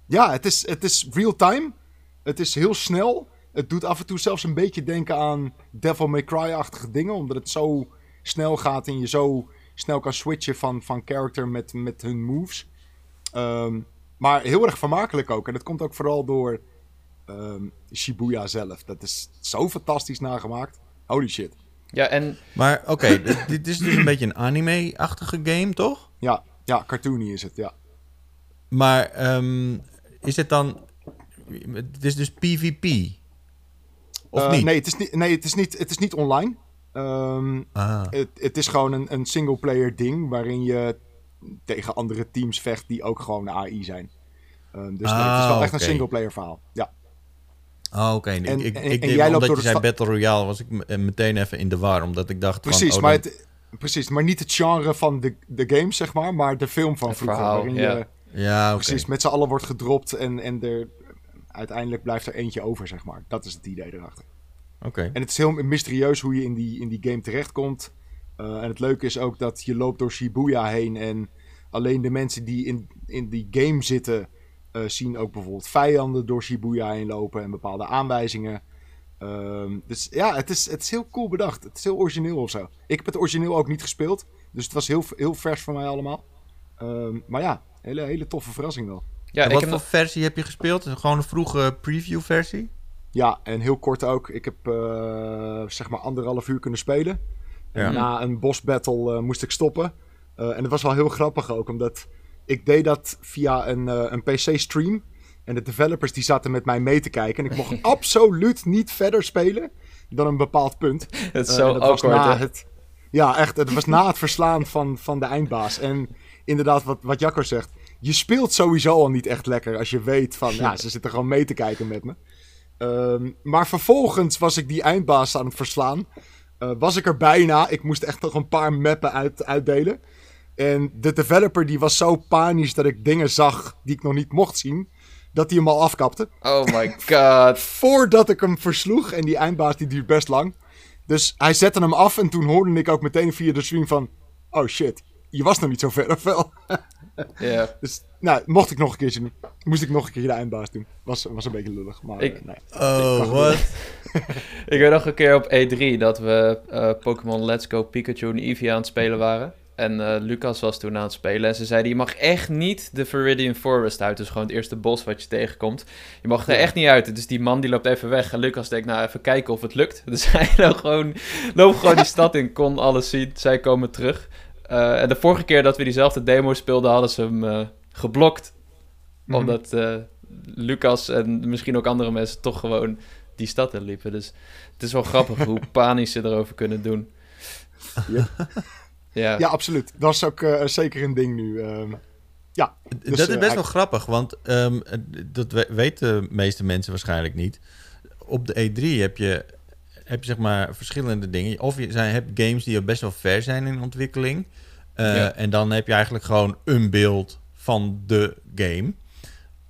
Speaker 3: ja, het is, het is real time. Het is heel snel. Het doet af en toe zelfs een beetje denken aan Devil May Cry-achtige dingen. Omdat het zo snel gaat en je zo snel kan switchen van, van character met, met hun moves. Um, maar heel erg vermakelijk ook. En dat komt ook vooral door um, Shibuya zelf. Dat is zo fantastisch nagemaakt. Holy shit.
Speaker 2: Ja, en...
Speaker 1: Maar oké, okay, dit is dus een beetje een anime-achtige game, toch?
Speaker 3: Ja, ja, cartoony is het, ja.
Speaker 1: Maar um, is het dan... Het is dus PvP? Of uh, niet?
Speaker 3: Nee, het is niet, nee het, is niet, het is niet online. Um, ah. het, het is gewoon een, een single-player ding waarin je tegen andere teams vecht die ook gewoon AI zijn. Um, dus ah, nee, het is wel echt okay. een single-player verhaal. Ja.
Speaker 1: Oh, oké. Okay. Ik, ik, en, ik, en jij omdat je zei Battle Royale, was ik meteen even in de war. Omdat ik dacht
Speaker 3: precies,
Speaker 1: van...
Speaker 3: Oh, maar dan... het, precies, maar niet het genre van de, de game, zeg maar. Maar de film van
Speaker 2: het
Speaker 3: vroeger.
Speaker 2: Verhaal,
Speaker 3: waarin
Speaker 2: ja.
Speaker 3: je
Speaker 1: ja, okay.
Speaker 3: precies met z'n allen wordt gedropt. En, en er, uiteindelijk blijft er eentje over, zeg maar. Dat is het idee erachter.
Speaker 1: Oké. Okay.
Speaker 3: En het is heel mysterieus hoe je in die, in die game terechtkomt. Uh, en het leuke is ook dat je loopt door Shibuya heen en alleen de mensen die in, in die game zitten uh, zien ook bijvoorbeeld vijanden door Shibuya heen lopen en bepaalde aanwijzingen. Um, dus ja, het is, het is heel cool bedacht. Het is heel origineel of zo. Ik heb het origineel ook niet gespeeld, dus het was heel, heel vers voor mij allemaal. Um, maar ja, hele, hele toffe verrassing wel.
Speaker 1: Ja, en wat voor nog... versie heb je gespeeld? Gewoon een vroege preview versie?
Speaker 3: Ja, en heel kort ook. Ik heb uh, zeg maar anderhalf uur kunnen spelen. Ja. na een boss battle uh, moest ik stoppen. Uh, en het was wel heel grappig ook, omdat ik deed dat via een, een PC-stream. En de developers die zaten met mij mee te kijken. En ik mocht absoluut niet verder spelen dan een bepaald punt.
Speaker 2: Het is zo awkward,
Speaker 3: het, Ja, echt. Het was na het verslaan van, van de eindbaas. En inderdaad, wat, wat Jacco zegt. Je speelt sowieso al niet echt lekker als je weet van... Ja, ze zitten gewoon mee te kijken met me. Um, maar vervolgens was ik die eindbaas aan het verslaan. Uh, was ik er bijna. Ik moest echt nog een paar mappen uit, uitdelen. En de developer die was zo panisch dat ik dingen zag die ik nog niet mocht zien. Dat hij hem al afkapte.
Speaker 2: Oh my god.
Speaker 3: Voordat ik hem versloeg. En die eindbaas die duurt best lang. Dus hij zette hem af en toen hoorde ik ook meteen via de stream van... Oh shit, je was nog niet zo ver of wel?
Speaker 2: Ja.
Speaker 3: Dus nou, mocht ik nog een keertje doen. Moest ik nog een keer de eindbaas doen. Was, was een beetje lullig, maar
Speaker 2: ik,
Speaker 3: uh, nee.
Speaker 1: Oh, wat?
Speaker 2: ik weet nog een keer op E3 dat we uh, Pokémon Let's Go Pikachu en Eevee aan het spelen waren. En uh, Lucas was toen aan het spelen. En ze zeiden: Je mag echt niet de Viridian Forest uit. Dus gewoon het eerste bos wat je tegenkomt. Je mag er ja. echt niet uit. Dus die man die loopt even weg. En Lucas denkt: Nou, even kijken of het lukt. Dus hij loopt gewoon, loopt gewoon die stad in. Kon alles zien. Zij komen terug. Uh, en de vorige keer dat we diezelfde demo speelden, hadden ze hem uh, geblokt. Mm-hmm. Omdat uh, Lucas en misschien ook andere mensen toch gewoon die stad in liepen. Dus het is wel grappig hoe panisch ze erover kunnen doen.
Speaker 3: Yep. ja. ja, absoluut. Dat is ook zeker een ding nu. Um, ja,
Speaker 1: dus, dat is best wel grappig, want um, dat weten de meeste mensen waarschijnlijk niet. Op de E3 heb je heb je zeg maar verschillende dingen. Of je zijn, hebt games die best wel ver zijn in ontwikkeling. Uh, ja. En dan heb je eigenlijk gewoon een beeld van de game.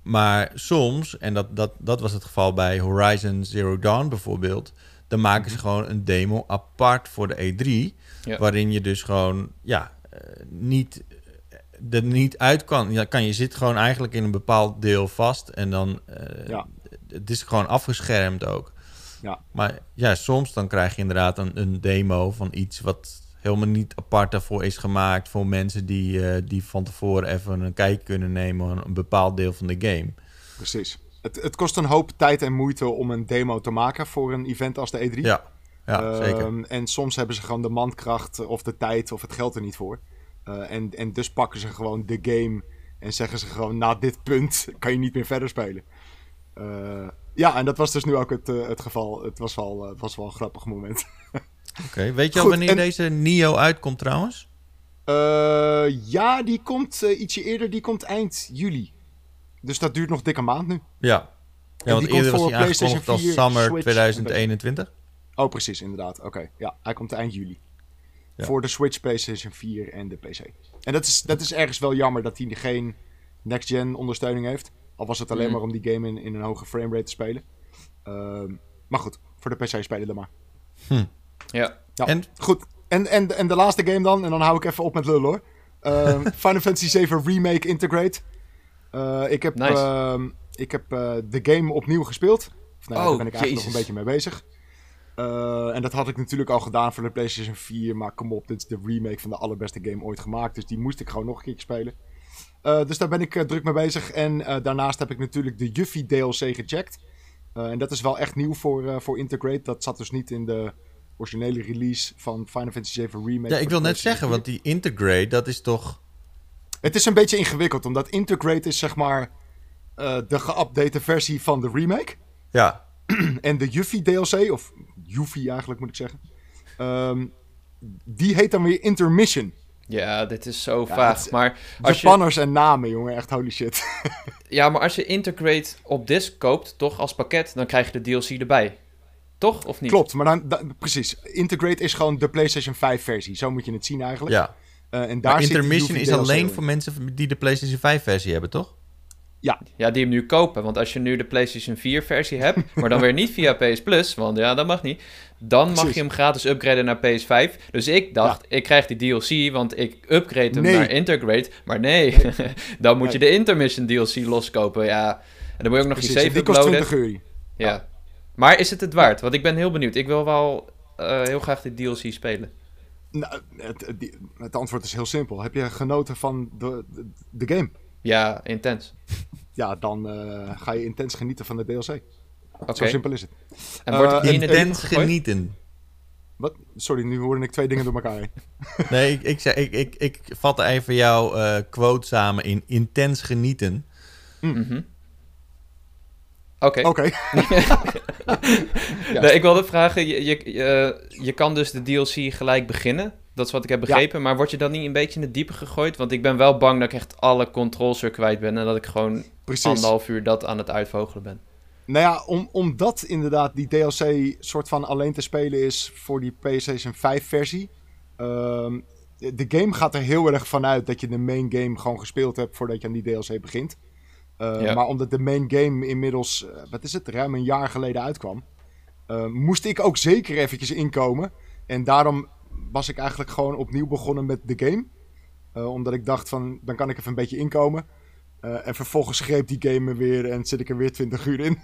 Speaker 1: Maar soms, en dat, dat, dat was het geval bij Horizon Zero Dawn bijvoorbeeld, dan maken ze gewoon een demo apart voor de E3. Ja. Waarin je dus gewoon ja, uh, niet, er niet uit kan. Ja, kan. Je zit gewoon eigenlijk in een bepaald deel vast en dan. Uh, ja. Het is gewoon afgeschermd ook.
Speaker 3: Ja.
Speaker 1: Maar ja, soms dan krijg je inderdaad een, een demo van iets wat helemaal niet apart daarvoor is gemaakt voor mensen die, uh, die van tevoren even een kijk kunnen nemen aan een bepaald deel van de game.
Speaker 3: Precies. Het, het kost een hoop tijd en moeite om een demo te maken voor een event als de E3.
Speaker 1: Ja. Ja, zeker.
Speaker 3: Ehm, en soms hebben ze gewoon de mankracht of de tijd of het geld er niet voor. Eh, en, en dus pakken ze gewoon de game en zeggen ze gewoon na dit punt kan je niet meer verder spelen. Eh, ja, en dat was dus nu ook het, eh, het geval. Het was wel, eh, het was wel een grappig moment.
Speaker 1: Oké, weet je al wanneer
Speaker 3: en-
Speaker 1: deze Nio uitkomt trouwens?
Speaker 3: Ja, die komt ietsje eerder. Die komt eind juli. Dus dat duurt nog dikke maand nu.
Speaker 1: Ja. Ja, want eerder was hij aangekondigd als
Speaker 3: PlayStation 4,
Speaker 1: Summer
Speaker 3: Switch,
Speaker 1: 2021.
Speaker 3: Oh, precies, inderdaad. Oké, ja, hij komt eind juli.
Speaker 1: Ja.
Speaker 3: Voor de Switch, PlayStation 4 en de PC. En dat is, dat is ergens wel jammer dat hij geen next-gen ondersteuning heeft. Al was het alleen
Speaker 2: Mhm.
Speaker 3: maar om die game in, in een hoge framerate te spelen. Ehm, maar goed, voor de PC spelen dan maar.
Speaker 2: Ja.
Speaker 3: Ja,
Speaker 1: En?
Speaker 3: goed. En, en, en de laatste game dan, en dan hou ik even op met lullen hoor. Ehm, Final Fantasy 7 Remake Integrate. Eh, ik heb,
Speaker 2: Nice.
Speaker 3: ehm, ik heb eh, de game opnieuw gespeeld. Of, nou, ja,
Speaker 2: Oh,
Speaker 3: daar ben ik eigenlijk
Speaker 2: Jezus.
Speaker 3: nog een beetje mee bezig. Eh, en dat had ik natuurlijk al gedaan voor de PlayStation 4. Maar kom op, dit is de remake van de allerbeste game ooit gemaakt. Dus die moest ik gewoon nog een keertje spelen. Eh, dus daar ben ik eh, druk mee bezig. En eh, daarnaast heb ik natuurlijk de Yuffie DLC gecheckt. En dat is wel echt nieuw voor, voor Integrate. Dat zat dus niet in de originele release van Final Fantasy 7 Remake.
Speaker 1: Ja, ik wil net zeggen,
Speaker 3: 4.
Speaker 1: want die Integrate, dat is toch...
Speaker 3: Het is een beetje ingewikkeld, omdat Integrate is zeg maar de geüpdate versie van de remake.
Speaker 1: Ja,
Speaker 3: En de Yuffie DLC, of Yuffie eigenlijk moet ik zeggen, ehm, die heet dan weer Intermission.
Speaker 2: Ja, dit is zo
Speaker 3: Ja,
Speaker 2: vaag.
Speaker 3: is-
Speaker 2: maar, als je,
Speaker 3: Japanners en namen, jongen, echt holy shit.
Speaker 2: ja, maar als je Integrate op disc koopt, toch als pakket, dan krijg je de DLC erbij. Toch? Of niet?
Speaker 3: Klopt, maar dan, da- precies. Integrate is gewoon de PlayStation 5 versie, zo moet je het zien eigenlijk.
Speaker 1: ja.
Speaker 3: Eh, en daar
Speaker 1: Maar Intermission is alleen voor mensen die de PlayStation 5 versie hebben, toch?
Speaker 2: Ja, die hem nu kopen. Want als je nu de PlayStation 4 versie hebt, maar dan weer niet via PS Plus, want ja, dat mag niet. Dan mag je hem gratis upgraden naar PS5. Dus ik dacht, ik krijg die DLC, want ik upgrade hem
Speaker 3: Nee.
Speaker 2: naar Integrate. Maar nee, dan moet je de Intermission DLC loskopen. Ja, en dan moet je ook nog
Speaker 3: Precies,
Speaker 2: je save
Speaker 3: die kost
Speaker 2: uploaden.
Speaker 3: 20 euro.
Speaker 2: Ja. Maar is het het waard? Want ik ben heel benieuwd. Ik wil wel eh, heel graag die DLC spelen.
Speaker 3: Nou, het, het, antwoord is heel simpel. Heb je genoten van de, de, de game?
Speaker 2: Ja, intens.
Speaker 3: Ja, dan eh, ga je intens genieten van de DLC.
Speaker 2: Oké.
Speaker 3: Zo simpel is het.
Speaker 2: En wordt het
Speaker 3: Eh,
Speaker 2: in het diepe
Speaker 1: Intens genieten.
Speaker 3: Wat? Sorry, nu hoorde ik twee dingen door elkaar heen.
Speaker 1: Nee, ik, ik, zei, ik, ik, ik vatte even jouw eh, quote samen in intens genieten.
Speaker 2: Mhm. Oké.
Speaker 3: Oké.
Speaker 2: Nee, ik wilde vragen, je, je, je, je kan dus de DLC gelijk beginnen. Dat is wat ik heb begrepen. Maar word je dan niet een beetje in het diepe gegooid? Want ik ben wel bang dat ik echt alle controls er kwijt ben. En dat ik gewoon
Speaker 3: Precies.
Speaker 2: anderhalf uur dat aan het uitvogelen ben.
Speaker 3: Nou ja, om, omdat inderdaad die DLC soort van alleen te spelen is voor die PlayStation 5 versie. ehm, de game gaat er heel erg vanuit dat je de main game gewoon gespeeld hebt voordat je aan die DLC begint. Eh,
Speaker 2: Ja.
Speaker 3: Maar omdat de main game inmiddels, eh, wat is het, ruim een jaar geleden uitkwam, eh, moest ik ook zeker eventjes inkomen. En daarom was ik eigenlijk gewoon opnieuw begonnen met de game. Eh, omdat ik dacht van, dan kan ik even een beetje inkomen. Eh, en vervolgens greep die game me weer en zit ik er weer 20 uur in.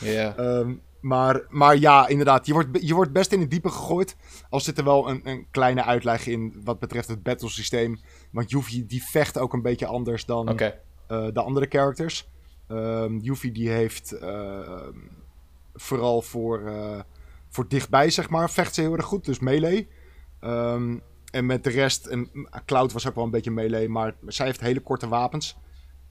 Speaker 2: Ja.
Speaker 3: Ehm, maar, maar ja, inderdaad, je wordt, je wordt best in het diepe gegooid. Al zit er wel een, een kleine uitleg in wat betreft het battlesysteem. Want Yuffie die vecht ook een beetje anders dan eh, de andere characters. Ehm Yuffie die heeft ehm, vooral voor, eh, voor dichtbij, zeg maar, vecht ze heel erg goed. Dus melee. En met de rest, en Cloud was ook wel een beetje melee, maar zij heeft hele korte wapens.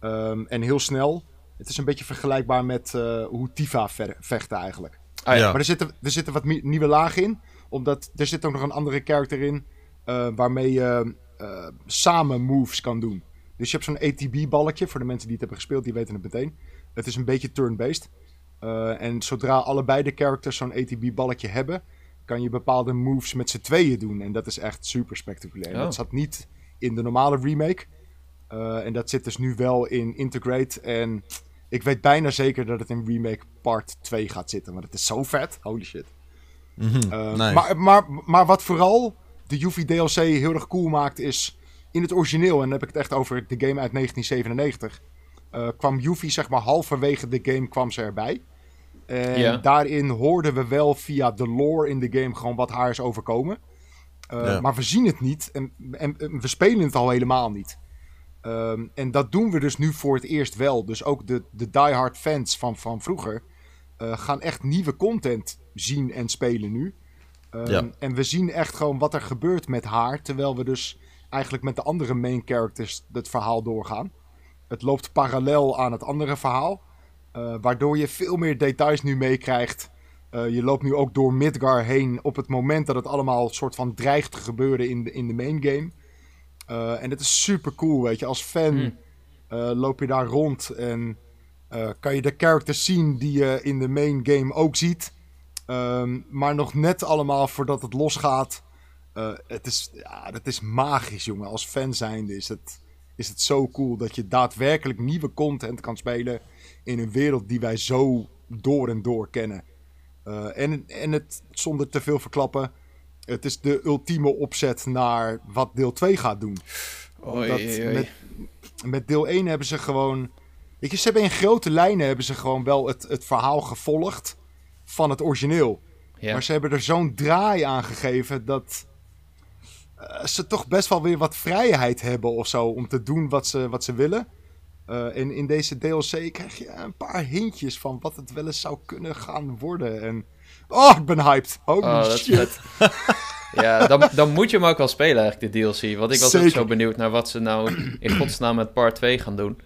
Speaker 3: Ehm, en heel snel. Het is een beetje vergelijkbaar met eh, hoe Tifa ver- vechten eigenlijk.
Speaker 2: Ah, ja.
Speaker 3: Maar er zitten, er zitten wat nieuwe lagen in. Omdat er zit ook nog een andere character in. eh, waarmee je eh, samen moves kan doen. Dus je hebt zo'n ATB-balletje. Voor de mensen die het hebben gespeeld, die weten het meteen. Het is een beetje turn-based. Eh, en zodra allebei de characters zo'n ATB-balletje hebben... kan je bepaalde moves met z'n tweeën doen. En dat is echt super spectaculair.
Speaker 2: Oh.
Speaker 3: Dat zat niet in de normale remake. Eh, en dat zit dus nu wel in Integrate. En ik weet bijna zeker dat het in remake part 2 gaat zitten. Want het is zo vet. Holy shit.
Speaker 1: Mhm,
Speaker 3: Uh,
Speaker 1: nice.
Speaker 3: maar, maar, maar wat vooral de Yuffie DLC heel erg cool maakt is... In het origineel, en dan heb ik het echt over de game uit 1997... eh, kwam Yuffie zeg maar halverwege de game kwam ze erbij. En daarin hoorden we wel via de lore in de game gewoon wat haar is overkomen. Uh. Maar we zien het niet en, en, en we spelen het al helemaal niet. Um, en dat doen we dus nu voor het eerst wel. Dus ook de, de diehard fans van, van vroeger uh, gaan echt nieuwe content zien en spelen nu. Ehm,
Speaker 1: Ja.
Speaker 3: En we zien echt gewoon wat er gebeurt met haar, terwijl we dus eigenlijk met de andere main characters het verhaal doorgaan. Het loopt parallel aan het andere verhaal, eh, waardoor je veel meer details nu meekrijgt. Eh, je loopt nu ook door Midgar heen op het moment dat het allemaal soort van dreigt te gebeuren in de, in de main game. Eh, en het is super cool, weet je. Als fan
Speaker 2: Hmm.
Speaker 3: eh, loop je daar rond en eh, kan je de characters zien die je in de main game ook ziet. Ehm, maar nog net allemaal voordat het losgaat. Het, is, ja, het is magisch, jongen. Als fan zijnde is het, is het zo cool dat je daadwerkelijk nieuwe content kan spelen in een wereld die wij zo door en door kennen. En, en het, zonder te veel verklappen, het is de ultieme opzet naar wat deel 2 gaat doen.
Speaker 2: Oei, oei,
Speaker 3: met, met deel 1 hebben ze gewoon. Weet je, ze hebben in grote lijnen hebben ze gewoon wel het, het verhaal gevolgd van het origineel.
Speaker 2: Ja.
Speaker 3: Maar ze hebben er zo'n draai aan gegeven dat eh, ze toch best wel weer wat vrijheid hebben of zo om te doen wat ze, wat ze willen. Eh, en in deze DLC krijg je een paar hintjes van wat het wel eens zou kunnen gaan worden. En oh, ik ben hyped. Holy
Speaker 2: Oh,
Speaker 3: shit.
Speaker 2: ja, dan, dan moet je hem ook wel spelen eigenlijk, de DLC. Want ik was ook
Speaker 3: Zeker.
Speaker 2: zo benieuwd naar wat ze nou in godsnaam met part 2 gaan doen.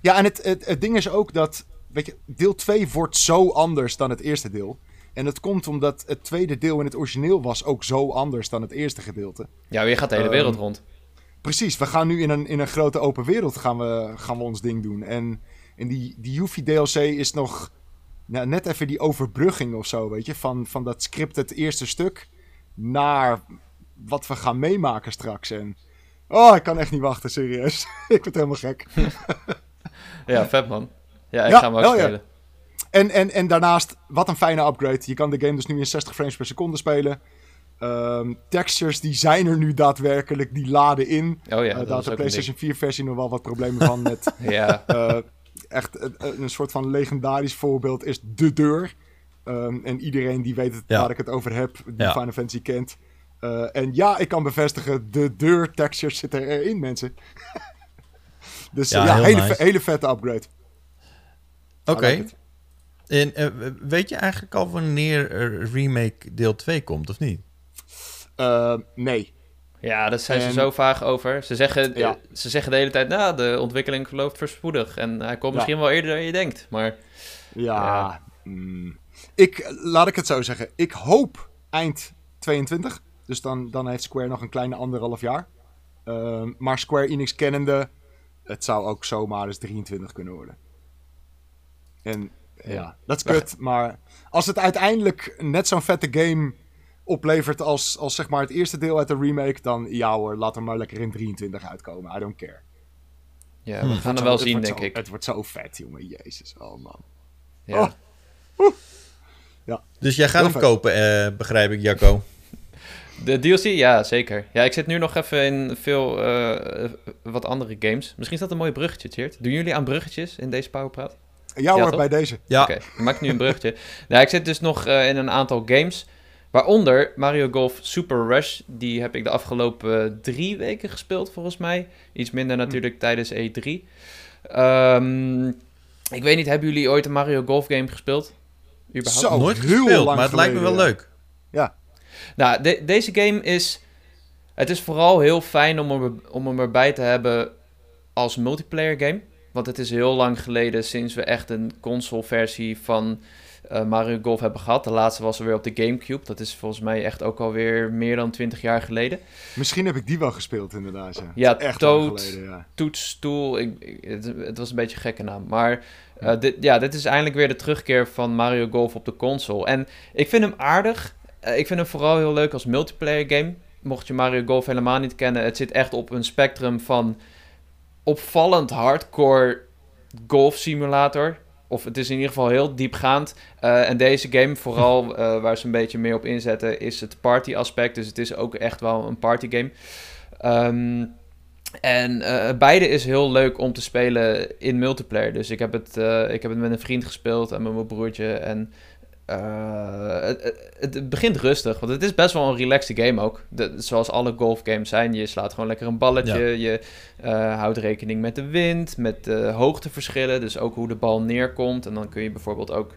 Speaker 3: Ja, en het, het, het ding is ook dat, weet je, deel 2 wordt zo anders dan het eerste deel. En dat komt omdat het tweede deel in het origineel was ook zo anders dan het eerste gedeelte.
Speaker 2: Ja, je gaat de hele
Speaker 3: Ehm,
Speaker 2: wereld rond.
Speaker 3: Precies, we gaan nu in een, in een grote open wereld gaan we, gaan we ons ding doen. En, en die, die Yuffie DLC is nog nou, net even die overbrugging of zo, weet je. Van, van dat script het eerste stuk naar wat we gaan meemaken straks. En oh, ik kan echt niet wachten, serieus. ik ben helemaal gek.
Speaker 2: Ja, vet man. Ja, ik
Speaker 3: Ja,
Speaker 2: ga hem ook
Speaker 3: hell ja.
Speaker 2: spelen.
Speaker 3: En, en, en daarnaast, wat een fijne upgrade. Je kan de game dus nu in 60 frames per seconde spelen. Ehm, textures, die zijn er nu daadwerkelijk. Die laden in.
Speaker 2: Oh ja, dat
Speaker 3: daar
Speaker 2: is
Speaker 3: had de PlayStation 4 versie nog wel wat problemen van. Met.
Speaker 2: Ja,
Speaker 3: eh, echt een, een soort van legendarisch voorbeeld is de deur. Ehm, en iedereen die weet het,
Speaker 1: Ja.
Speaker 3: waar ik het over heb, die
Speaker 1: Ja.
Speaker 3: Final Fantasy kent. Eh, en ja, ik kan bevestigen, de deur textures zitten erin, mensen. dus
Speaker 1: Ja,
Speaker 3: ja, hele,
Speaker 1: nice.
Speaker 3: hele vette upgrade.
Speaker 1: Oké. En eh, weet je eigenlijk al wanneer er remake deel 2 komt, of niet?
Speaker 3: Eh, nee.
Speaker 2: Ja daar zijn ze zo vaag over. Ze zeggen,
Speaker 3: Ja.
Speaker 2: eh, ze zeggen de hele tijd, nou, de ontwikkeling verloopt verspoedig. En hij komt misschien wel eerder dan je denkt. Maar
Speaker 3: Ja. Mm. ik, laat ik het zo zeggen. Ik hoop eind 22. Dus dan, dan heeft Square nog een kleine anderhalf jaar. Ehm, maar Square Enix kennende, het zou ook zomaar eens 23 kunnen worden. En ja,
Speaker 2: Ja.
Speaker 3: dat is kut. Maar als het uiteindelijk net zo'n vette game oplevert als, als zeg maar het eerste deel uit de remake, dan ja hoor, laat hem maar lekker in 23 uitkomen. I don't care.
Speaker 2: ja,
Speaker 1: Hm.
Speaker 2: we gaan
Speaker 3: Het
Speaker 2: er wel zien, denk ik.
Speaker 3: Het wordt zo vet, jongen. Jezus, oh man.
Speaker 2: Ja.
Speaker 3: Oh.
Speaker 1: Dus jij gaat
Speaker 3: Heel
Speaker 1: hem
Speaker 3: vet.
Speaker 1: kopen, eh, begrijp ik, Jacco.
Speaker 2: De DLC, ja, zeker. Ja, ik zit nu nog even in veel eh, wat andere games. Misschien is dat een mooi bruggetje, Tjeerd. Doen jullie aan bruggetjes in deze Powerpraat?
Speaker 3: Ja,
Speaker 2: Ja,
Speaker 3: hoor, bij deze.
Speaker 1: Ja,
Speaker 2: Oké, ik maak nu een bruggetje. nou, ik zit dus nog eh, in een aantal games. Waaronder Mario Golf Super Rush. Die heb ik de afgelopen drie weken gespeeld, volgens mij. Iets minder natuurlijk tijdens E3. Ehm, ik weet niet, hebben jullie ooit een Mario Golf game gespeeld? Überhaupt?
Speaker 3: Zo.
Speaker 1: nooit
Speaker 3: heel
Speaker 1: gespeeld,
Speaker 3: lang
Speaker 1: maar het lijkt me wel leuk.
Speaker 3: Ja,
Speaker 2: Nou, de- deze game is... Het is vooral heel fijn om hem, om hem erbij te hebben als multiplayer game. Want het is heel lang geleden sinds we echt een console versie van eh, Mario Golf hebben gehad. De laatste was er weer op de Gamecube. Dat is volgens mij echt ook alweer meer dan 20 jaar geleden.
Speaker 3: misschien heb ik die wel gespeeld inderdaad. Ja,
Speaker 2: Ja,
Speaker 3: echt
Speaker 2: Toad.
Speaker 3: geleden, ja.
Speaker 2: Toetstoel, ik, ik- het, het was een beetje een gekke naam. Maar eh, dit, ja, dit is eindelijk weer de terugkeer van Mario Golf op de console. En ik vind hem aardig. Eh, ik vind hem vooral heel leuk als multiplayer game. Mocht je Mario Golf helemaal niet kennen, het zit echt op een spectrum van opvallend hardcore golf simulator. Of het is in ieder geval heel diepgaand. Eh, en deze game, vooral eh, waar ze een beetje meer op inzetten, is het party aspect. Dus het is ook echt wel een party game. Ehm, en eh, beide is heel leuk om te spelen in multiplayer. Dus ik heb het, ik heb het met een vriend gespeeld en met mijn broertje. En eh, het, het- begint rustig, want het is best wel een relaxed game ook. De, zoals alle golfgames zijn. Je slaat gewoon lekker een balletje. Je eh, houdt rekening met de wind, met de hoogteverschillen. Dus ook hoe de bal neerkomt. En dan kun je bijvoorbeeld ook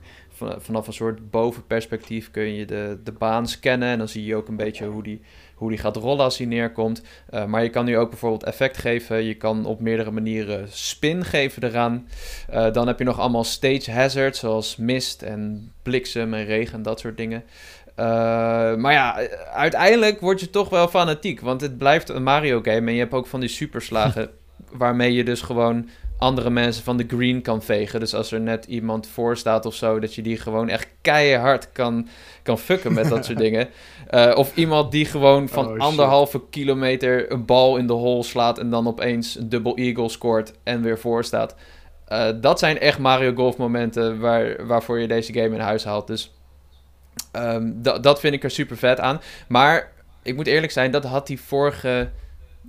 Speaker 2: vanaf een soort bovenperspectief kun je de, de baan scannen. En dan zie je ook een beetje hoe die, hoe die gaat rollen als hij neerkomt. Uh, maar je kan nu ook bijvoorbeeld effect geven. Je kan op meerdere manieren spin geven eraan. Uh, dan heb je nog allemaal stage hazards, zoals mist en bliksem en regen en dat soort dingen. Uh, maar ja, uiteindelijk word je toch wel fanatiek. Want het blijft een Mario game. En je hebt ook van die superslagen. waarmee je dus gewoon andere mensen van de green kan vegen. Dus als er net iemand voor staat of zo, dat je die gewoon echt keihard kan, kan fucken met dat soort dingen. Uh, of iemand die gewoon van oh, anderhalve kilometer een bal in de hole slaat en dan opeens een double eagle scoort en weer voor staat. Uh, dat zijn echt Mario Golf momenten waar, waarvoor je deze game in huis haalt. Dus um, dat vind ik er super vet aan. Maar ik moet eerlijk zijn, dat had die vorige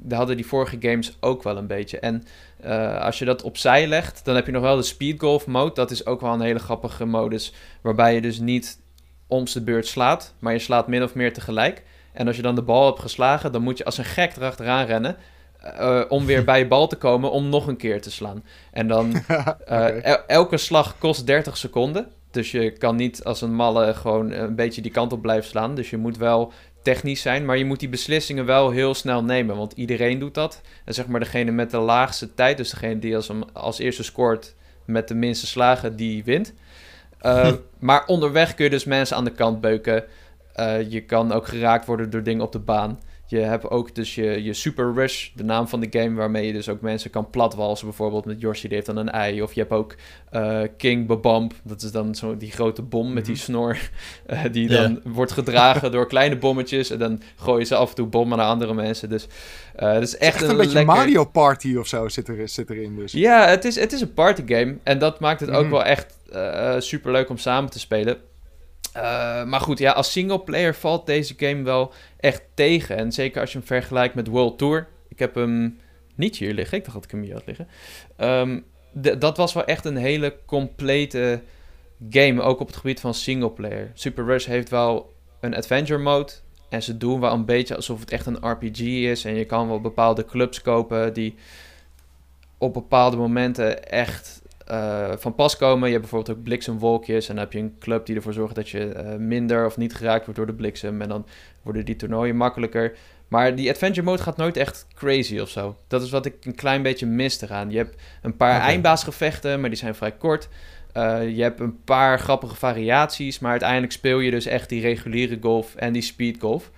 Speaker 2: hadden die vorige games ook wel een beetje. En uh, als je dat opzij legt, dan heb je nog wel de speed golf mode. Dat is ook wel een hele grappige modus. Waarbij je dus niet om de beurt slaat, maar je slaat min of meer tegelijk. En als je dan de bal hebt geslagen, dan moet je als een gek erachteraan rennen. Uh, om weer bij je bal te komen om nog een keer te slaan. En dan uh, elke slag kost 30 seconden. Dus je kan niet als een malle gewoon een beetje die kant op blijven slaan. Dus je moet wel technisch zijn, maar je moet die beslissingen wel heel snel nemen, want iedereen doet dat. En zeg maar degene met de laagste tijd, dus degene die als, als eerste scoort met de minste slagen, die wint. Uh, maar onderweg kun je dus mensen aan de kant beuken. Uh, je kan ook geraakt worden door dingen op de baan. Je hebt ook dus je, je Super Rush, de naam van de game, waarmee je dus ook mensen kan platwalsen. Bijvoorbeeld met Yoshi, die heeft dan een ei. Of je hebt ook uh, King Babamp, dat is dan zo die grote bom met die mhm. snor. Uh, die dan wordt gedragen door kleine bommetjes. En dan gooien ze af en toe bommen naar andere mensen. Dus uh, het is echt,
Speaker 3: echt een, beetje Mario Party of zo zit, er, zit erin. Dus.
Speaker 2: Ja, het is, het is een party game. En dat maakt het ook mhm. wel echt super leuk om samen te spelen. Uh, maar goed, ja, als singleplayer valt deze game wel echt tegen. En zeker als je hem vergelijkt met World Tour. Ik heb hem niet hier liggen. Ik dacht dat ik hem hier had liggen. Um, dat was wel echt een hele complete game. Ook op het gebied van singleplayer. Super Rush heeft wel een adventure mode. En ze doen wel een beetje alsof het echt een RPG is. En je kan wel bepaalde clubs kopen die op bepaalde momenten echt uh, van pas komen. Je hebt bijvoorbeeld ook bliksemwolkjes. En dan heb je een club die ervoor zorgt dat je uh, minder of niet geraakt wordt door de bliksem. En dan worden die toernooien makkelijker. Maar die adventure mode gaat nooit echt crazy of zo. Dat is wat ik een klein beetje mis eraan. Je hebt een paar okay. eindbaasgevechten, maar die zijn vrij kort. Uh, je hebt een paar grappige variaties, maar uiteindelijk speel je dus echt die reguliere golf en die speed golf.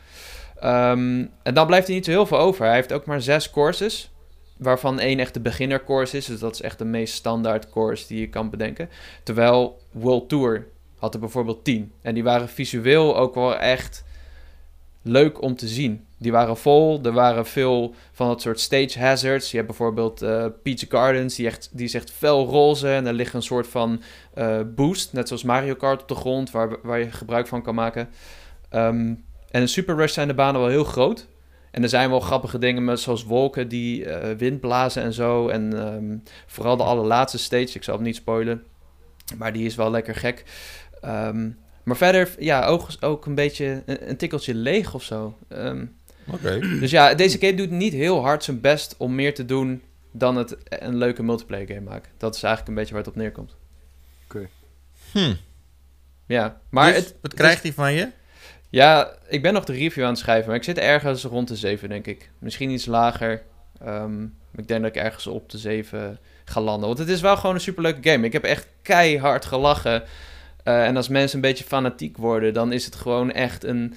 Speaker 2: Um, en dan blijft er niet zo heel veel over. Hij heeft ook maar zes courses waarvan één echt de beginner course is. Dus dat is echt de meest standaard course die je kan bedenken. Terwijl World Tour had er bijvoorbeeld 10. En die waren visueel ook wel echt leuk om te zien. Die waren vol. Er waren veel van dat soort stage hazards. Je hebt bijvoorbeeld uh, Peach Gardens, die, echt, die is echt fel roze. En er ligt een soort van uh, boost, net zoals Mario Kart op de grond, waar, waar je gebruik van kan maken. Um, en in Super Rush zijn de banen wel heel groot. En er zijn wel grappige dingen, met, zoals wolken die uh, wind blazen en zo. En um, vooral de allerlaatste stage, ik zal het niet spoilen. Maar die is wel lekker gek. Um, maar verder, ja, ook, ook een beetje een, een tikkeltje leeg of zo. Um,
Speaker 1: Oké.
Speaker 2: Dus ja, deze game doet niet heel hard zijn best om meer te doen dan het een leuke multiplayer game maken. Dat is eigenlijk een beetje waar het op neerkomt.
Speaker 3: Oké. Okay.
Speaker 1: Hm.
Speaker 2: Ja, maar
Speaker 1: dus,
Speaker 2: het,
Speaker 1: wat krijgt hij van je?
Speaker 2: Ja, ik ben nog de review aan het schrijven, maar ik zit ergens rond de 7, denk ik. Misschien iets lager. Um, ik denk dat ik ergens op de 7 ga landen. Want het is wel gewoon een superleuke game. Ik heb echt keihard gelachen. Uh, en als mensen een beetje fanatiek worden, dan is het gewoon echt een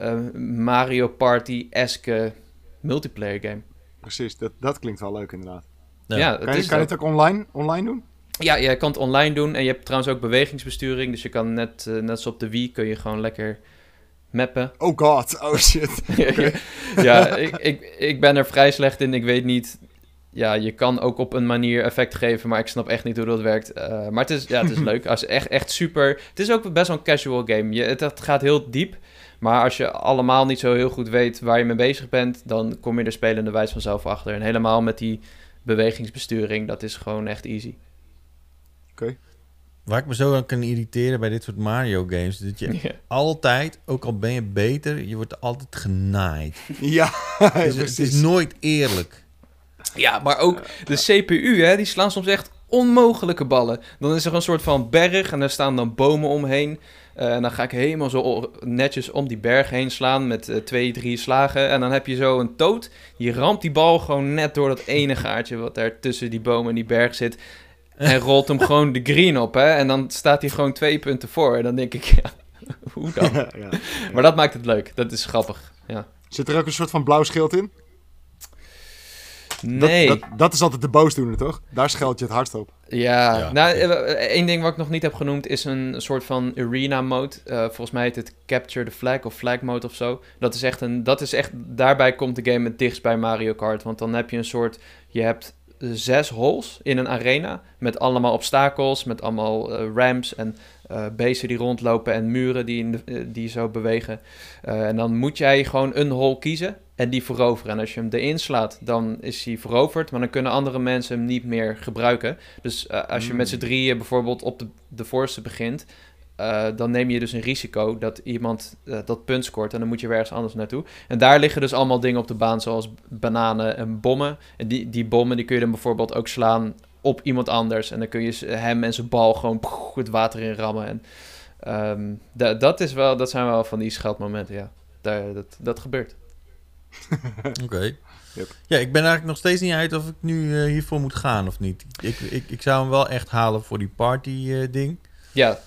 Speaker 2: uh, Mario Party-eske multiplayer game.
Speaker 3: Precies, dat, dat klinkt wel leuk inderdaad.
Speaker 2: Ja, ja
Speaker 3: kan, je, kan je het ook online, online doen?
Speaker 2: Ja, je kan het online doen. En je hebt trouwens ook bewegingsbesturing. Dus je kan net, uh, net zoals op de Wii, kun je gewoon lekker mappen.
Speaker 3: Oh god, oh shit.
Speaker 2: ja, ik, ik, ik ben er vrij slecht in. Ik weet niet... Ja, je kan ook op een manier effect geven, maar ik snap echt niet hoe dat werkt. Uh, maar het is, ja, het is leuk. Als echt, echt super... Het is ook best wel een casual game. Je, het, het gaat heel diep. Maar als je allemaal niet zo heel goed weet waar je mee bezig bent, dan kom je er spelende wijs vanzelf achter. En helemaal met die bewegingsbesturing, dat is gewoon echt easy.
Speaker 3: Oké.
Speaker 1: Waar ik me zo aan kan irriteren bij dit soort Mario games, dat je altijd, ook al ben je beter, je wordt altijd genaaid.
Speaker 3: Ja,
Speaker 1: dus het is nooit eerlijk.
Speaker 2: Ja, maar ook de CPU, hè, die slaan soms echt onmogelijke ballen. Dan is er een soort van berg en daar staan dan bomen omheen. Uh, en dan ga ik helemaal zo netjes om die berg heen slaan met uh, twee, drie slagen. En dan heb je zo een toot. Die ramt die bal gewoon net door dat ene gaatje wat daar tussen die bomen en die berg zit. En rolt hem gewoon de green op. Hè? En dan staat hij gewoon twee punten voor. En dan denk ik, ja, hoe dan? ja, ja. Maar dat maakt het leuk. Dat is grappig. Ja.
Speaker 3: Zit er ook een soort van blauw schild in?
Speaker 2: Nee.
Speaker 3: Dat, dat, is altijd de boosdoener, toch? Daar scheld je het hardst op.
Speaker 2: Ja, nou, eh, één ding wat ik nog niet heb genoemd is een soort van arena mode. Uh, volgens mij heet het Capture the Flag of Flag mode of zo. Dat is echt een, dat is echt, daarbij komt de game het dichtst bij Mario Kart. Want dan heb je een soort, je hebt zes holes in een arena met allemaal obstakels, met allemaal uh, ramps en uh, beesten die rondlopen en muren die, in de, die zo bewegen. en dan moet jij gewoon een hole kiezen en die veroveren. En als je hem erin slaat, dan is hij veroverd, maar dan kunnen andere mensen hem niet meer gebruiken. Dus als je met z'n hmm. drieën bijvoorbeeld op de, de voorste begint, uh, dan neem je dus een risico dat iemand uh, dat punt scoort en dan moet je weer ergens anders naartoe. En daar liggen dus allemaal dingen op de baan, zoals bananen en bommen. En die, die bommen die kun je dan bijvoorbeeld ook slaan op iemand anders. En dan kun je hem en zijn bal gewoon het water in rammen. En um, dat, is wel, dat zijn wel van die scheldmomenten, ja. Daar, dat, dat gebeurt.
Speaker 1: Oké. Ja, ik ben eigenlijk nog steeds niet uit of ik nu uh, hiervoor moet gaan of niet. Ik, ik, ik zou hem wel echt halen voor die party-ding.
Speaker 2: Uh, ja,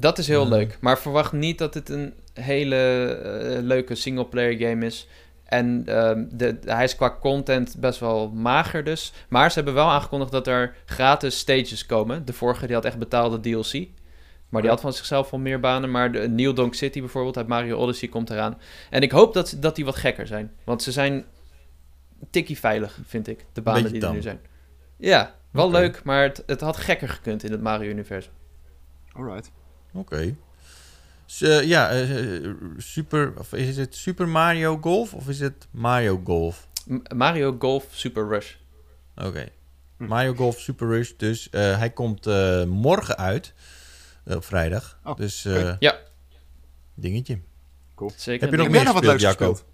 Speaker 2: dat is heel uh. leuk. Maar verwacht niet dat het een hele leuke single-player game is. En ehm, de, hij is qua content best wel mager dus. Maar ze hebben wel aangekondigd dat er gratis stages komen. De vorige die had echt betaalde DLC. Maar die had van zichzelf wel meer banen. Maar de New Donk City bijvoorbeeld uit Mario Odyssey komt eraan. En ik hoop dat, dat die wat gekker zijn. Want ze zijn tikkie veilig, vind ik. De banen die er nu zijn. Ja, wel leuk, maar het, het had gekker gekund in het Mario-universum.
Speaker 3: Alright.
Speaker 1: Oké. ja, uh, super, of is het Super Mario Golf of is het Mario Golf?
Speaker 2: Mario Golf Super Rush.
Speaker 1: Oké. Hm. Mario Golf Super Rush, dus uh, hij komt uh, morgen uit. Eh, op vrijdag. Oh, dus uh,
Speaker 2: ja.
Speaker 1: Dingetje.
Speaker 3: Cool.
Speaker 1: Zeker. Heb je nog meer nog wat leuks gespeeld?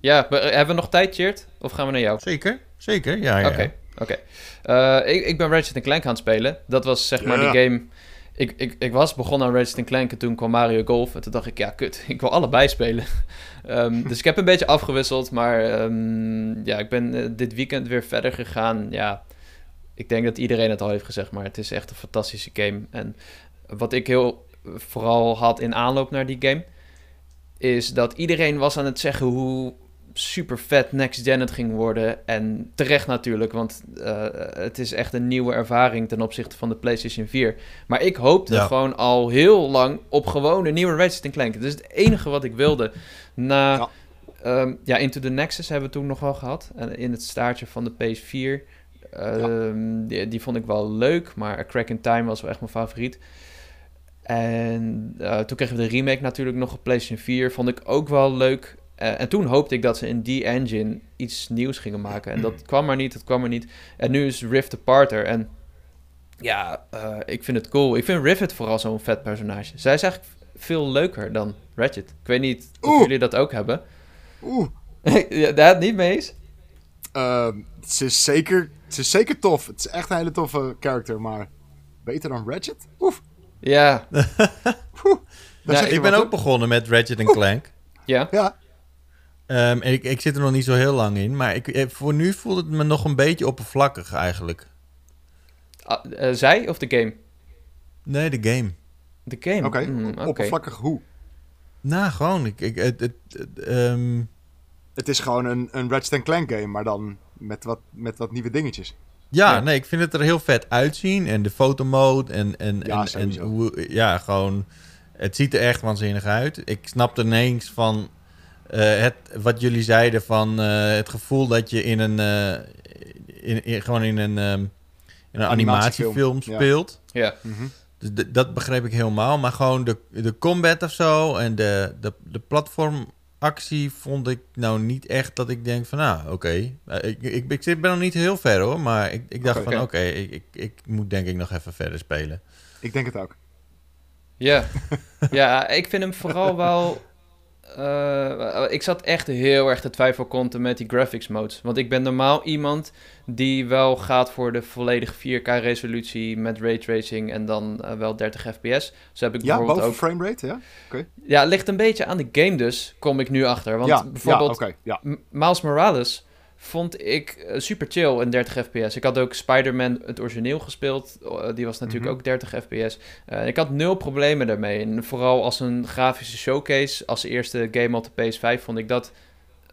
Speaker 2: Ja, hebben we nog tijd, Cheert? Of gaan we naar jou?
Speaker 1: Zeker, zeker. Ja, ja.
Speaker 2: Oké, oké. Uh, ik, ik ben Ratchet Clank aan het spelen. Dat was zeg maar ja. die game... Ik, ik, ik was begonnen aan Ratchet Clank en toen kwam Mario Golf. En toen dacht ik, ja, kut, ik wil allebei spelen. um, dus ik heb een beetje afgewisseld. Maar um, ja, ik ben uh, dit weekend weer verder gegaan. Ja, ik denk dat iedereen het al heeft gezegd. Maar het is echt een fantastische game. En wat ik heel vooral had in aanloop naar die game, is dat iedereen was aan het zeggen hoe super vet next gen het ging worden. En terecht natuurlijk, want uh, het is echt een nieuwe ervaring ten opzichte van de PlayStation 4. Maar ik hoopte ja. gewoon al heel lang op gewoon een nieuwe Ratchet Clank. Dat is het enige wat ik wilde. Na ja. Um, ja, Into the Nexus hebben we toen nog wel gehad. En in het staartje van de PS4. Um, ja. Ehm, die, die, vond ik wel leuk, maar A Crack in Time was wel echt mijn favoriet. En uh, toen kregen we de remake natuurlijk nog op PlayStation 4. Vond ik ook wel leuk. Uh, en toen hoopte ik dat ze in die engine iets nieuws gingen maken. En dat kwam maar niet, dat kwam maar niet. En nu is Rift Apart er. En ja, uh, ik vind het cool. Ik vind Rivet vooral zo'n vet personage. Zij is eigenlijk veel leuker dan Ratchet. Ik weet niet of Oeh. jullie dat ook hebben.
Speaker 3: Oeh.
Speaker 2: ja, daar niet mee eens?
Speaker 3: Uh, het, is zeker, het is zeker tof. Het is echt een hele toffe character, maar beter dan Ratchet? Oef.
Speaker 2: Ja.
Speaker 1: ja ik ben ook begonnen met Ratchet Clank.
Speaker 2: Ja.
Speaker 3: Ja.
Speaker 1: Um, ik, ik zit er nog niet zo heel lang in, maar ik, eh, voor nu voelt het me nog een beetje oppervlakkig eigenlijk.
Speaker 2: Uh, uh, zij of de game?
Speaker 1: Nee, de game.
Speaker 2: De game?
Speaker 3: Oké, okay. mm, okay. oppervlakkig hoe?
Speaker 1: Nou, gewoon. Ik, ik, het, het, het, um...
Speaker 3: het is gewoon een, een Ratchet Clank game, maar dan met wat, met wat nieuwe dingetjes.
Speaker 1: Ja, ja, nee, ik vind het er heel vet uitzien. En de fotomode en, en, ja, en, en hoe, ja, gewoon, het ziet er echt waanzinnig uit. Ik snap ineens van het, wat jullie zeiden van uh, het gevoel dat je in een, uh, in, in, gewoon in een, um, in een animatiefilm speelt.
Speaker 2: Ja. ja.
Speaker 1: Mm -hmm. Dus dat begreep ik helemaal. Maar gewoon de, de combat of zo en de, de, de platform actie vond ik nou niet echt dat ik denk van, nou, oké. Okay. Eh, ik, ik, ik, zit, ben nog niet heel ver hoor, maar ik, ik dacht van, oké, okay, ik, ik, ik moet denk ik nog even verder spelen.
Speaker 3: Ik denk het ook.
Speaker 2: Ja, ja ik vind hem vooral wel Uh, ik zat echt heel erg te twijfelen met die graphics modes. Want ik ben normaal iemand die wel gaat voor de volledige 4K resolutie met raytracing en dan uh, wel 30 fps.
Speaker 3: Dus heb ik ja, boven ook... framerate, ja?
Speaker 2: Okay. Ja, het ligt een beetje aan de game dus, kom ik nu achter. Want
Speaker 3: ja,
Speaker 2: bijvoorbeeld
Speaker 3: ja, okay, ja.
Speaker 2: Miles Morales vond ik eh, super chill in 30 fps. Ik had ook Spider-Man het origineel gespeeld. Eh, die was natuurlijk mhm. ook 30 fps. Uh, ik had nul problemen daarmee. En vooral als een grafische showcase, als eerste game op de PS5, vond ik dat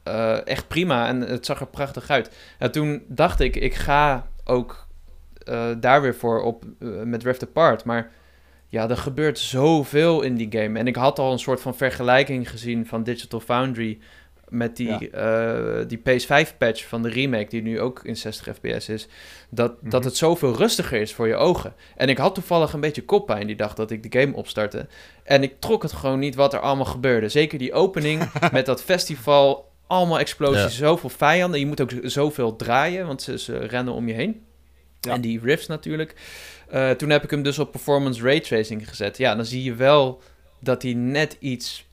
Speaker 2: uh, echt prima. En het zag er prachtig uit. En toen dacht ik, ik ga ook daar weer voor op met Rift Apart. Maar ja, er gebeurt zoveel in die game. En ik had al een soort van vergelijking gezien van Digital Foundry met die, eh, die PS5-patch van de remake, die nu ook in 60 fps is, dat, dat mhm. het zoveel rustiger is voor je ogen. En ik had toevallig een beetje koppijn die dag dat ik de game opstartte. En ik trok het gewoon niet wat er allemaal gebeurde. Zeker die opening met dat festival, allemaal explosies, zoveel vijanden. Je moet ook zoveel draaien, want ze, ze rennen om je heen. En die riffs natuurlijk. Uh, toen heb ik hem dus op performance ray tracing gezet. Ja, dan zie je wel dat hij net iets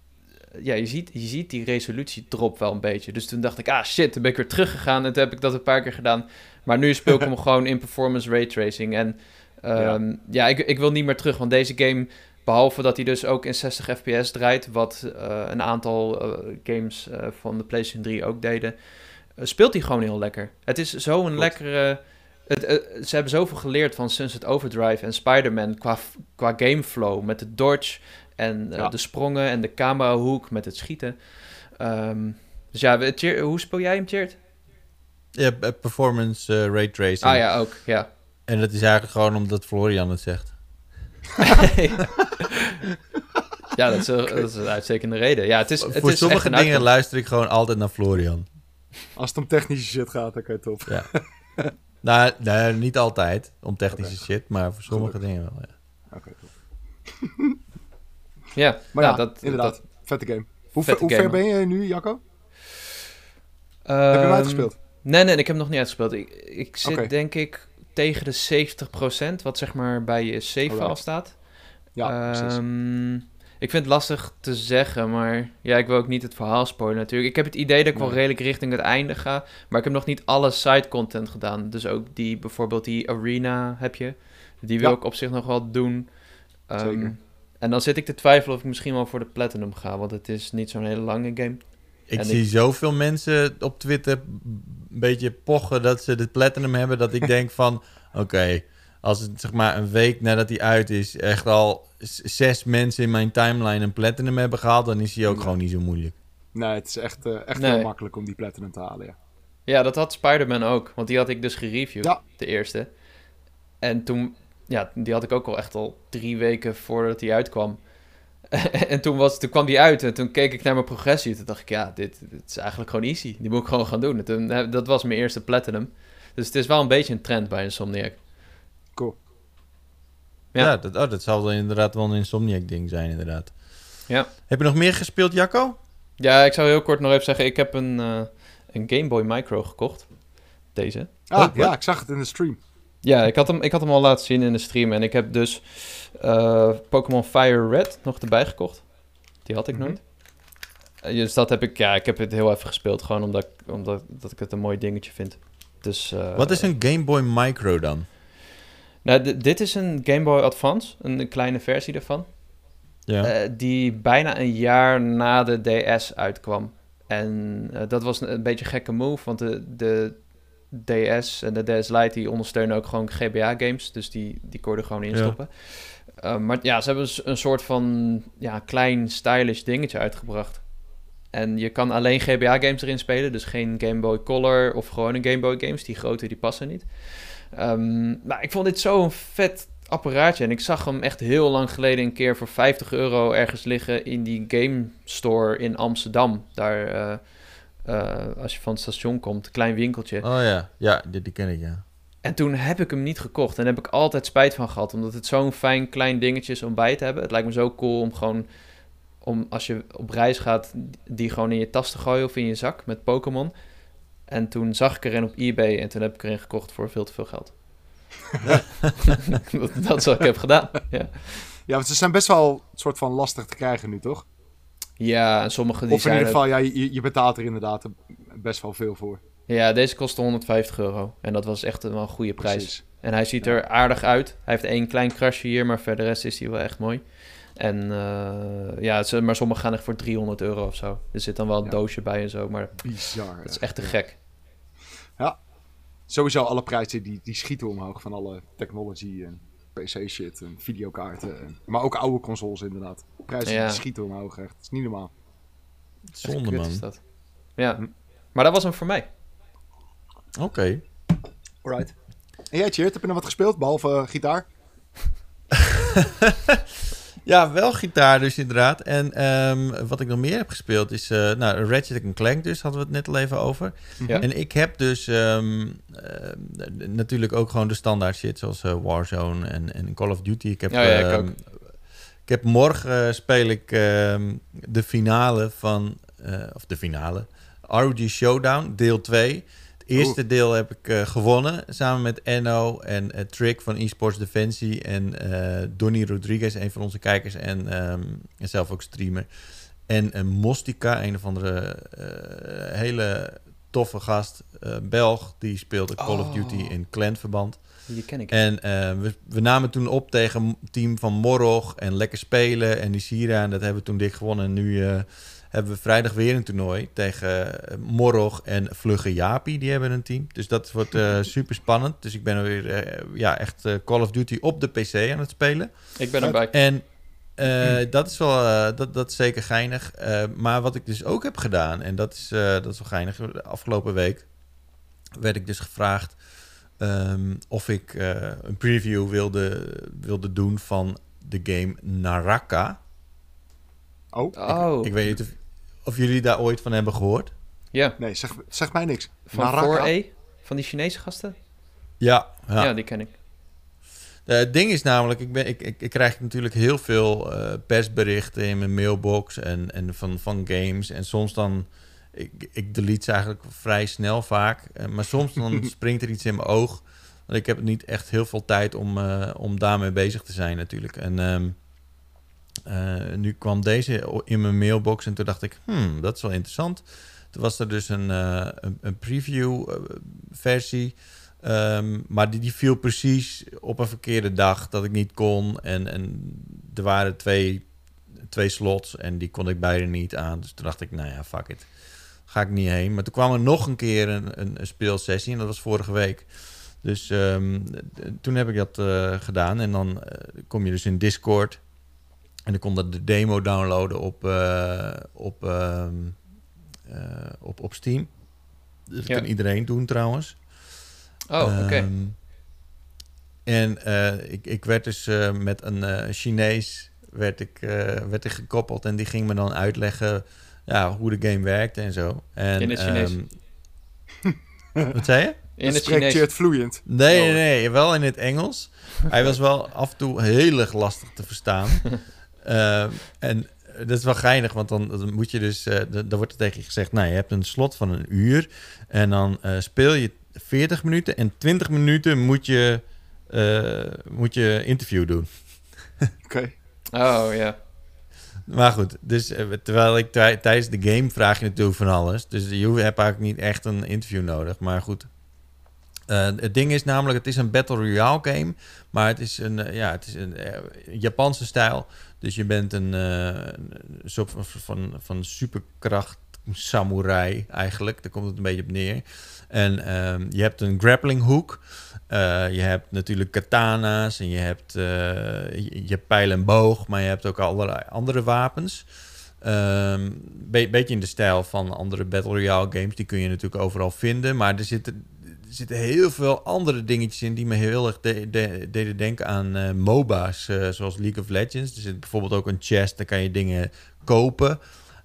Speaker 2: ja, je ziet, je ziet die resolutie drop wel een beetje. Dus toen dacht ik, ah shit, toen ben ik weer teruggegaan en toen heb ik dat een paar keer gedaan. Maar nu speel ik hem gewoon in performance ray tracing. En um, ja, ik, ik wil niet meer terug, want deze game, behalve dat hij dus ook in 60 fps draait, wat uh, een aantal uh, games uh, van de PlayStation 3 ook deden, speelt hij gewoon heel lekker. Het is zo'n lekkere... Het, ze hebben zoveel geleerd van Sunset Overdrive en Spider-Man qua, qua gameflow met de dodge en uh, de sprongen en de camerahoek met het schieten. Um, dus ja, hoe speel jij hem, Cheert?
Speaker 1: Ja, performance uh, ray tracing.
Speaker 2: Ah ja, ook, ja.
Speaker 1: En dat is eigenlijk gewoon omdat Florian het zegt.
Speaker 2: ja, dat is, een, dat is, een uitstekende reden. Ja, het is, het
Speaker 1: Voor
Speaker 2: is
Speaker 1: sommige dingen luister ik gewoon altijd naar Florian.
Speaker 3: Als het om technische shit gaat, dan kan je top.
Speaker 1: Ja. nou, nee, niet altijd om technische shit, maar voor sommige dingen wel, ja. Oké, top.
Speaker 2: Ja,
Speaker 3: maar ja, dat, inderdaad. Dat, vette game. Hoe, ver, hoe ver ben je nu, Jacco? Heb je hem ehm, uitgespeeld?
Speaker 2: Nee, nee, ik heb hem nog niet uitgespeeld. Ik, ik zit denk ik tegen de 70%, wat zeg maar bij je save file staat.
Speaker 3: Ja, um,
Speaker 2: Ik vind het lastig te zeggen, maar ja, ik wil ook niet het verhaal spoilen natuurlijk. Ik heb het idee dat ik wel redelijk richting het einde ga, maar ik heb nog niet alle side content gedaan. Dus ook die, bijvoorbeeld die arena heb je. Die wil ik op zich nog wel doen. Um, Zeker. En dan zit ik te twijfelen of ik misschien wel voor de Platinum ga, want het is niet zo'n hele lange game.
Speaker 1: Ik zie zoveel mensen op Twitter een beetje pochen dat ze de Platinum hebben, dat ik denk van, oké, als het zeg maar een week nadat hij uit is, echt al zes mensen in mijn timeline een Platinum hebben gehaald, dan is hij ook gewoon niet zo moeilijk.
Speaker 3: Nee, het is echt, uh, echt heel makkelijk om die Platinum te halen, ja.
Speaker 2: Ja, dat had Spider-Man ook, want die had ik dus gereviewd, ja. de eerste. En toen ja, die had ik ook al echt al drie weken voordat hij uitkwam. en toen, was, toen kwam die uit en toen keek ik naar mijn progressie. Toen dacht ik, ja, dit, dit is eigenlijk gewoon easy. Die moet ik gewoon gaan doen. toen, dat was mijn eerste platinum. Dus het is wel een beetje een trend bij Insomniac.
Speaker 3: Cool.
Speaker 1: Ja, ja dat, oh, dat zal dan inderdaad wel een Insomniac-ding zijn, inderdaad.
Speaker 2: Ja.
Speaker 1: Heb je nog meer gespeeld, Jacco?
Speaker 2: Ja, ik zou heel kort nog even zeggen, ik heb een, uh, een Game Boy Micro gekocht. Deze.
Speaker 3: Ah, ja, ik zag het in de stream.
Speaker 2: Ja, ik had, hem, ik had hem al laten zien in de stream. En ik heb dus uh, Pokémon Fire Red nog erbij gekocht. Die had ik mhm. nooit. Uh, dus dat heb ik, ja, ik heb het heel even gespeeld. Gewoon omdat, omdat dat ik het een mooi dingetje vind. Dus, uh,
Speaker 1: Wat is een Game Boy Micro dan?
Speaker 2: Nou, dit is een Game Boy Advance. Een, kleine versie daarvan. Ja. die bijna een jaar na de DS uitkwam. En dat was een, een beetje een gekke move. Want de, de DS en de DS Lite die ondersteunen ook gewoon GBA-games. Dus die, die kon je er gewoon in stoppen. Ja. Uh, maar ja, ze hebben een soort van ja, klein stylish dingetje uitgebracht. En je kan alleen GBA-games erin spelen. Dus geen Game Boy Color of gewoon een Game Boy games. Die grote die passen niet. Um, maar ik vond dit zo'n vet apparaatje. En ik zag hem echt heel lang geleden een keer voor 50 euro ergens liggen in die game store in Amsterdam. Daar... Uh, uh, als je van het station komt, klein winkeltje.
Speaker 1: Oh ja, ja, die, die ken ik, ja.
Speaker 2: En toen heb ik hem niet gekocht. En daar heb ik altijd spijt van gehad. Omdat het zo'n fijn klein dingetje is om bij te hebben. Het lijkt me zo cool om gewoon... Om als je op reis gaat, die gewoon in je tas te gooien of in je zak met Pokémon. En toen zag ik erin op eBay en toen heb ik erin gekocht voor veel te veel geld. dat, dat is wat ik heb gedaan, ja.
Speaker 3: Ja, want ze zijn best wel een soort van lastig te krijgen nu, toch?
Speaker 2: Ja, en sommige die
Speaker 3: Of in ieder geval, ja, je, je betaalt er inderdaad best wel veel voor.
Speaker 2: Ja, deze kostte 150 euro. En dat was echt een, wel een goede prijs.
Speaker 3: Precies.
Speaker 2: En hij ziet er aardig uit. Hij heeft één klein krasje hier, maar verder rest is hij wel echt mooi. En eh, ja, maar sommige gaan echt voor 300 euro of zo. Er zit dan wel een
Speaker 3: Ja.
Speaker 2: doosje bij en zo, maar
Speaker 3: Bizar.
Speaker 2: dat is echt te gek.
Speaker 3: Sowieso alle prijzen die, die schieten omhoog van alle technology en PC shit en videokaarten. En, maar ook oude consoles inderdaad. Prijzen
Speaker 2: Ja.
Speaker 3: schieten omhoog echt. Het is niet normaal.
Speaker 1: Zonde, man.
Speaker 2: is dat. Ja, maar dat was hem voor mij.
Speaker 1: Oké.
Speaker 3: Alright. En jij, Cheert, heb je nog wat gespeeld behalve eh, gitaar?
Speaker 1: Ja, wel gitaar dus inderdaad. En ehm, wat ik nog meer heb gespeeld is... eh nou, Ratchet Clank dus, hadden we het net al even over.
Speaker 2: Ja.
Speaker 1: En ik heb dus ehm, eh, natuurlijk ook gewoon de standaard shit... zoals eh, Warzone en, en Call of Duty. Ik heb,
Speaker 2: Ja, ja, ik
Speaker 1: ehm,
Speaker 2: ook.
Speaker 1: ik heb morgen speel ik ehm, de finale van... eh, of de finale... ROG Showdown, deel 2. Eerste deel heb ik eh, gewonnen, samen met Enno en eh, Trick van eSports Defensie en eh Donny Rodriguez, een van onze kijkers en, ehm, en zelf ook streamer. En Mostica, een of andere hele toffe gast, Belg, die speelde Call of
Speaker 2: Oh.
Speaker 1: Duty in clanverband.
Speaker 2: Die ken ik.
Speaker 1: En we, we namen toen op tegen team van Morog en Lekker Spelen en Nisira. En dat hebben we toen dik gewonnen. En nu hebben we vrijdag weer een toernooi tegen eh, Morog en Vlugge Japi. Die hebben een team. Dus dat wordt eh, super spannend. Dus ik ben er weer eh, ja, echt Call of Duty op de PC aan het spelen.
Speaker 2: Ik ben erbij.
Speaker 1: En eh, dat is wel eh, dat, dat is zeker geinig. Eh, maar wat ik dus ook heb gedaan, en dat is, eh, dat is wel geinig. De afgelopen week werd ik dus gevraagd ehm, of ik eh, een preview wilde, wilde doen van de game Naraka.
Speaker 3: Oh,
Speaker 2: Oh,
Speaker 1: Ik weet niet of, of jullie daar ooit van hebben gehoord.
Speaker 2: ja.
Speaker 3: nee, zeg, zeg mij niks.
Speaker 2: Van? 4A? Van die Chinese gasten?
Speaker 1: Ja,
Speaker 2: Ja,
Speaker 1: ja.
Speaker 2: die ken ik.
Speaker 1: Eh, het ding is namelijk, ik, ben, ik, ik, ik krijg natuurlijk heel veel eh, persberichten in mijn mailbox en, en van, van games. En soms dan, ik, ik delete ze eigenlijk vrij snel vaak. Eh, maar soms dan springt er iets in mijn oog. Want ik heb niet echt heel veel tijd om, eh, om daarmee bezig te zijn natuurlijk. En ehm, eh, nu kwam deze in mijn mailbox en toen dacht ik, hmm, dat is wel interessant. Toen was er dus een, eh, een, preview eh, versie. Ehm, maar die, die viel precies op een verkeerde dag dat ik niet kon. En, en er waren twee, twee slots en die kon ik beide niet aan. Dus toen dacht ik, nou ja, fuck it. Ga ik niet heen. Maar toen kwam er nog een keer een, een, speelsessie en dat was vorige week. Dus ehm, toen heb ik dat gedaan. En dan kom je dus in Discord. En dan kon dat de demo downloaden op, eh, op, ehm, eh, op, op Steam. Dus dat
Speaker 2: Ja.
Speaker 1: kan iedereen doen trouwens.
Speaker 2: Oh, oké.
Speaker 1: Ehm, en eh, ik, ik werd dus eh, met een eh, Chinees werd ik, eh, werd ik gekoppeld en die ging me dan uitleggen ja, hoe de game werkte en zo. En,
Speaker 2: In het Chinees?
Speaker 1: ehm, wat zei je?
Speaker 2: In het
Speaker 3: spreekt
Speaker 2: Chinees.
Speaker 3: Cheert vloeiend.
Speaker 1: Nee,
Speaker 2: Oh.
Speaker 1: nee, nee, wel in het Engels. Hij was wel af en toe heel erg lastig te verstaan. Ehm, en dat is wel geinig, want dan, dan moet je dus... eh, dan wordt er tegen je gezegd, nou, je hebt een slot van een uur... en dan eh, speel je 40 minuten en 20 minuten moet je, eh, moet je interview doen.
Speaker 3: Oké.
Speaker 2: Oh, ja.
Speaker 1: Maar goed, dus eh, terwijl ik tij- tijdens de game vraag je natuurlijk van alles. Dus je hebt eigenlijk niet echt een interview nodig. Maar goed. Eh, het ding is namelijk, het is een Battle Royale game. Maar het is een, eh, ja, het is een eh, Japanse stijl. Dus je bent een, eh, een soort van, van, van superkracht samurai eigenlijk. Daar komt het een beetje op neer. En ehm, je hebt een grappling hook. Eh, je hebt natuurlijk katana's en je hebt, eh, je, je pijl en boog, maar je hebt ook allerlei andere wapens. Een beetje in de stijl van andere Battle Royale games. Die kun je natuurlijk overal vinden. Maar er zitten, zitten heel veel andere dingetjes in die me heel erg de- de- deden denken aan eh, MOBA's. eh, zoals League of Legends. Er zit bijvoorbeeld ook een chest, daar kan je dingen kopen.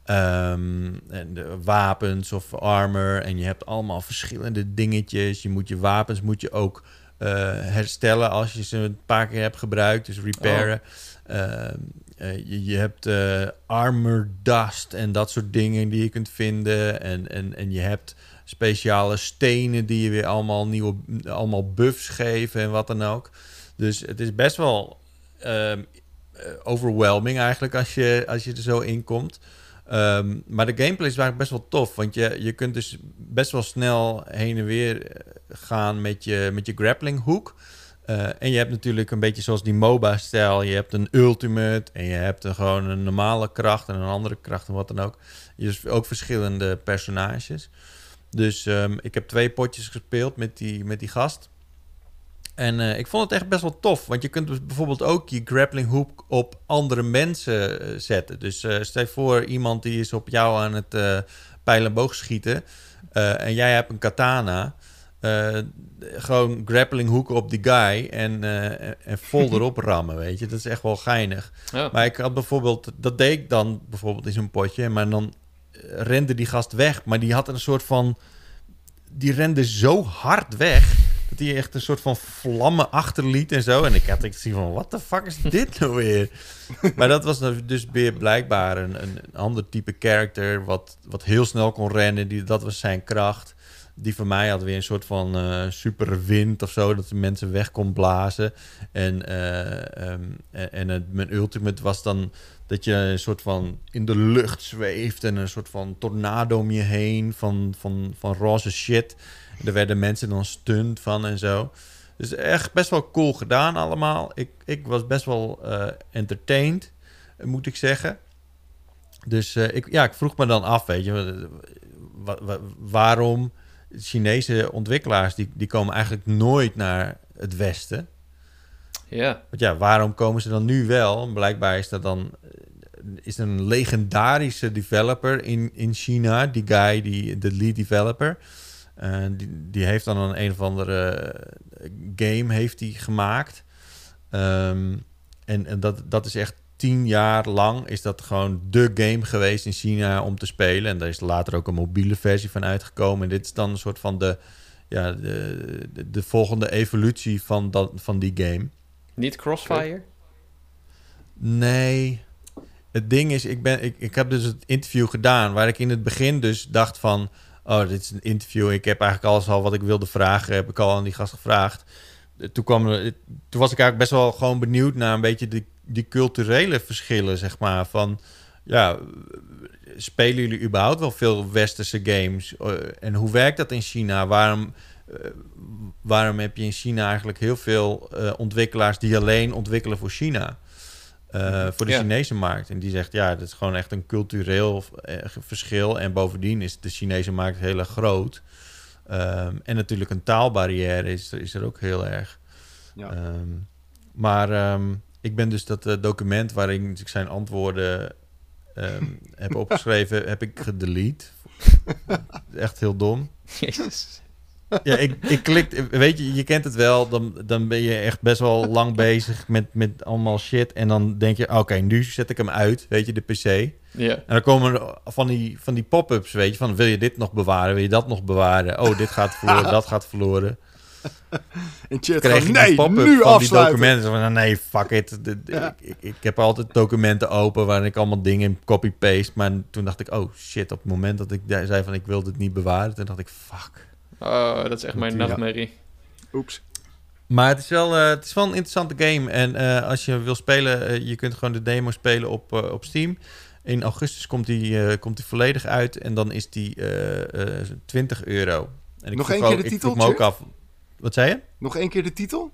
Speaker 1: Ehm, en de wapens of armor. En je hebt allemaal verschillende dingetjes. Je moet je wapens moet je ook eh, herstellen als je ze een paar keer hebt gebruikt. Dus repairen. Ehm, eh, je, je hebt eh, armor dust en dat soort dingen die je kunt vinden. En, en, en je hebt speciale stenen die je weer allemaal nieuwe allemaal buffs geven en wat dan ook. Dus het is best wel eh, overwhelming eigenlijk als je, als je er zo in komt. Ehm, maar de gameplay is eigenlijk best wel tof. Want je, je kunt dus best wel snel heen en weer eh, gaan met je, met je grappling hook. Uh, en je hebt natuurlijk een beetje zoals die MOBA-stijl. Je hebt een ultimate en je hebt een, gewoon een normale kracht en een andere kracht en wat dan ook. Je hebt ook verschillende personages. Dus um, ik heb twee potjes gespeeld met die, met die gast. En uh, ik vond het echt best wel tof. Want je kunt dus bijvoorbeeld ook je grappling hook op andere mensen uh, zetten. Dus uh, stel voor iemand die is op jou aan het pijlen en boogschieten. en jij hebt een katana. gewoon grappling hoek op die guy en, en vol erop rammen, weet je. Dat is echt wel geinig. Ja. Maar ik had bijvoorbeeld... Dat deed ik dan bijvoorbeeld in zo'n potje. Maar dan rende die gast weg. Maar die had een soort van... Die rende zo hard weg dat hij echt een soort van vlammen achterliet en zo. En ik had ik zie van, wat de fuck is dit nou weer? maar dat was dus weer blijkbaar een, een ander type character... Wat, wat heel snel kon rennen. Die, dat was zijn kracht. Die van mij had weer een soort van uh, superwind of zo... dat de mensen weg kon blazen. En, uh, um, en het, mijn ultimate was dan dat je een soort van in de lucht zweeft... en een soort van tornado om je heen van, van, van roze shit... Er werden mensen dan stunt van en zo. Dus echt best wel cool gedaan allemaal. Ik, ik was best wel uh, entertained, moet ik zeggen. Dus ik, ja, ik vroeg me dan af, weet je, waarom Chinese ontwikkelaars, die, die komen eigenlijk nooit naar het Westen.
Speaker 2: Ja.
Speaker 1: Want ja, waarom komen ze dan nu wel? Blijkbaar is dat dan eh, is een legendarische developer in, in China, die guy, die, de lead developer. Uh, die, die heeft dan een een of andere eh, game heeft die gemaakt. Um, en en dat, dat is echt tien jaar lang is dat gewoon de game geweest in China om te spelen. En daar is later ook een mobiele versie van uitgekomen. En dit is dan een soort van de, ja, de, de, de volgende evolutie van, dat, van die game.
Speaker 2: Niet Crossfire?
Speaker 1: Nee. Het ding is, ik, ben, ik, ik heb dus het interview gedaan waar ik in het begin dus dacht van oh, dit is een interview. Ik heb eigenlijk alles al wat ik wilde vragen, heb ik al aan die gast gevraagd. Toen, kwam, toen was ik eigenlijk best wel gewoon benieuwd naar een beetje die, die culturele verschillen, zeg maar. Van, ja, spelen jullie überhaupt wel veel westerse games? Eh, en hoe werkt dat in China? Waarom, uh, waarom heb je in China eigenlijk heel veel uh, ontwikkelaars die alleen ontwikkelen voor China? Voor de ja. Chinese markt. En die zegt, ja, dat is gewoon echt een cultureel verschil. En bovendien is de Chinese markt heel erg groot. Um, en natuurlijk een taalbarrière is, is er ook heel erg. Ja. Um, maar um, ik ben dus dat uh, document waarin ik zijn antwoorden heb opgeschreven, heb ik gedelete. echt heel dom.
Speaker 2: Jezus.
Speaker 1: Ja, ik, ik klik, weet je, je kent het wel. Dan, dan ben je echt best wel lang bezig met, met allemaal shit. En dan denk je, oké, nu zet ik hem uit, weet je, de PC.
Speaker 2: Ja.
Speaker 1: En dan komen van die, van die pop-ups, weet je, van wil je dit nog bewaren, wil je dat nog bewaren? Oh, dit gaat verloren, dat gaat verloren.
Speaker 3: En chat Kreeg nee, nu van die
Speaker 1: documenten. Van, nee, fuck it. Ja. Ik, ik, ik, heb altijd documenten open waarin ik allemaal dingen copy-paste. Maar toen dacht ik, oh shit, op het moment dat ik zei van ik wil dit niet bewaren, toen dacht ik, fuck.
Speaker 2: Oh, dat is echt mijn nachtmerrie.
Speaker 3: Oeps.
Speaker 1: Maar het is, wel, uh, het is wel een interessante game. En uh, als je wil spelen, uh, je kunt gewoon de demo spelen op, op Steam. In augustus komt die, komt die volledig uit. En dan is die 20 euro. En
Speaker 3: ik Nog één keer de titel?
Speaker 1: Ik me ook af. Wat zei je?
Speaker 3: Nog één keer de titel?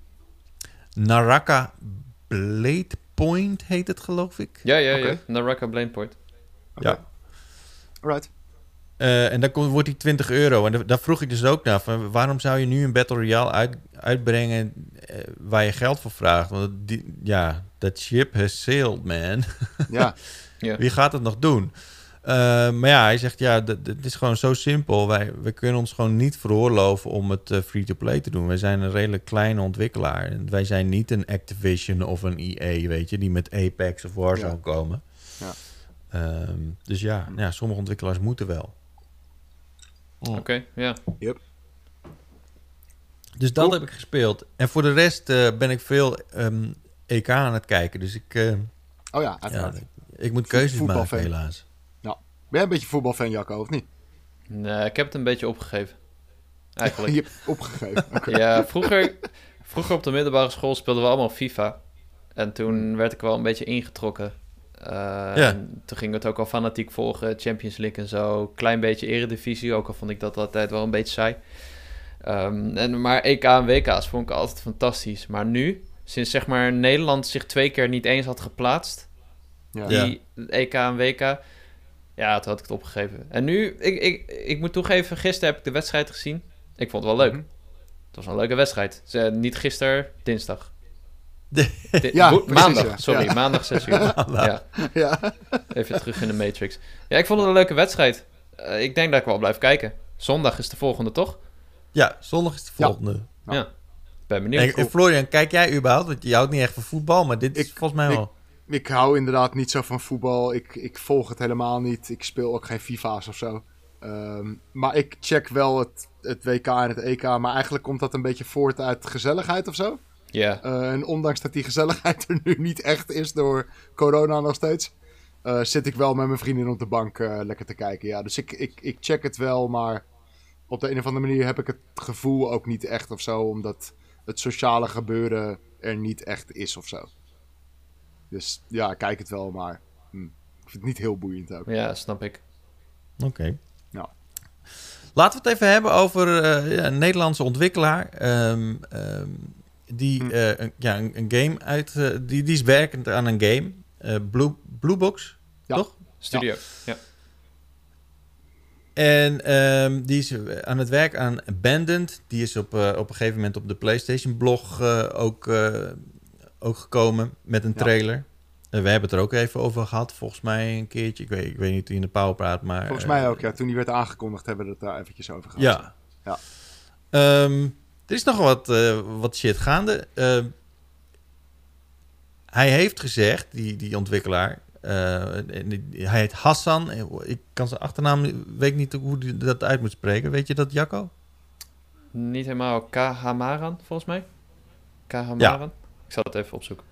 Speaker 1: Naraka Blade Point heet het, geloof ik.
Speaker 2: Ja, ja, okay. ja. Naraka Blade Point.
Speaker 1: Okay. Ja.
Speaker 3: Right.
Speaker 1: Uh, en dan komt, wordt die 20 euro. En daar vroeg ik dus ook naar. Van, waarom zou je nu een Battle Royale uit, uitbrengen uh, waar je geld voor vraagt? Want die, ja, dat ship has sailed, man.
Speaker 3: Ja.
Speaker 2: ja.
Speaker 1: Wie gaat het nog doen? Uh, maar ja, hij zegt, ja, het is gewoon zo simpel. Wij, we kunnen ons gewoon niet veroorloven om het free-to-play te doen. Wij zijn een redelijk kleine ontwikkelaar. Wij zijn niet een Activision of een EA, weet je, die met Apex of Warzone ja. komen.
Speaker 3: Ja.
Speaker 1: Um, dus ja, ja, sommige ontwikkelaars moeten wel.
Speaker 2: Oh. Oké, okay, ja.
Speaker 3: Yep.
Speaker 1: Dus dat cool. heb ik gespeeld. En voor de rest uh, ben ik veel um, EK aan het kijken. Dus ik... Uh,
Speaker 3: oh ja, uiteraard.
Speaker 1: Ja, ik moet keuzes maken, helaas.
Speaker 3: Ben jij een beetje voetbalfan, Jacco, of niet?
Speaker 2: Nee, ik heb het een beetje opgegeven. Eigenlijk.
Speaker 3: Je hebt opgegeven?
Speaker 2: Okay. ja, vroeger, vroeger op de middelbare school speelden we allemaal FIFA. En toen werd ik wel een beetje ingetrokken. Uh,
Speaker 1: Ja.
Speaker 2: en Toen ging het ook al fanatiek volgen, Champions League en zo. Klein beetje eredivisie, ook al vond ik dat altijd wel een beetje saai. Ehm, en, maar EK en WK's vond ik altijd fantastisch. Maar nu, sinds zeg maar Nederland zich twee keer niet eens had geplaatst,
Speaker 3: Ja.
Speaker 1: Ja.
Speaker 2: die EK en WK, ja, toen had ik het opgegeven. En nu, ik, ik, ik moet toegeven, gisteren heb ik de wedstrijd gezien. Ik vond het wel leuk.
Speaker 3: Mhm.
Speaker 2: Het was een leuke wedstrijd. Ze, niet gisteren, dinsdag.
Speaker 1: De-
Speaker 2: Di-
Speaker 3: Ja, precies,
Speaker 2: maandag,
Speaker 3: ja.
Speaker 2: sorry,
Speaker 3: Ja.
Speaker 2: maandag 6 uur. ja,
Speaker 3: Ja.
Speaker 2: even terug in de Matrix. Ja, ik vond het een leuke wedstrijd. Eh, ik denk dat ik wel blijf kijken. Zondag is de volgende, toch?
Speaker 1: ja, zondag is de volgende.
Speaker 3: Ja.
Speaker 2: Ja. Ben benieuwd.
Speaker 1: En, en Florian, kijk jij überhaupt? Want je houdt niet echt van voetbal, maar dit is
Speaker 3: Ik-
Speaker 1: volgens mij
Speaker 3: ik-
Speaker 1: wel.
Speaker 3: Ik hou inderdaad niet zo van voetbal. Ik, ik volg het helemaal niet. Ik speel ook geen FIFA's of zo. Ehm, maar ik check wel het, het WK en het EK. Maar eigenlijk komt dat een beetje voort uit gezelligheid of zo.
Speaker 2: Ja,
Speaker 3: Eh, en ondanks dat die gezelligheid er nu niet echt is door corona nog steeds, eh, zit ik wel met mijn vrienden op de bank eh, lekker te kijken. Ja, dus ik, ik, ik check het wel, maar op de een of andere manier heb ik het gevoel ook niet echt of zo, omdat het sociale gebeuren er niet echt is of zo. Dus ja, ik kijk het wel, maar hm, ik vind het niet heel boeiend ook.
Speaker 2: ja, snap ik.
Speaker 1: Oké.
Speaker 3: Ja.
Speaker 1: Laten we het even hebben over eh, ja, een Nederlandse ontwikkelaar. ehm, ehm, die,
Speaker 3: Hm.
Speaker 1: eh, een, ja, een, een game uit. eh, die, die is werkend aan een game. eh Blue, Blue Box,
Speaker 3: Ja.
Speaker 1: toch?
Speaker 2: Studio. Ja.
Speaker 1: En ehm, die is aan het werk aan Abandoned. Die is op, op een gegeven moment op de PlayStation blog eh, ook, eh, ook gekomen met een
Speaker 3: Ja.
Speaker 1: trailer. Eh, we hebben het er ook even over gehad, volgens mij een keertje. Ik weet, ik weet niet hoe je in de Power praat, maar...
Speaker 3: Volgens
Speaker 1: eh,
Speaker 3: mij ook, ja. Toen die werd aangekondigd hebben we het daar eventjes over gehad.
Speaker 1: Ja.
Speaker 3: Ja.
Speaker 1: Ehm, er is nog wat, eh, wat shit gaande. Ehm, hij heeft gezegd, die, die ontwikkelaar... eh, en die- hij heet Hassan. Ik kan zijn achternaam... Weet niet hoe hij dat uit moet spreken. Weet je dat, Jacco?
Speaker 2: Niet helemaal Kahamaran, volgens mij. Kahamaran. Ik zal het even opzoeken.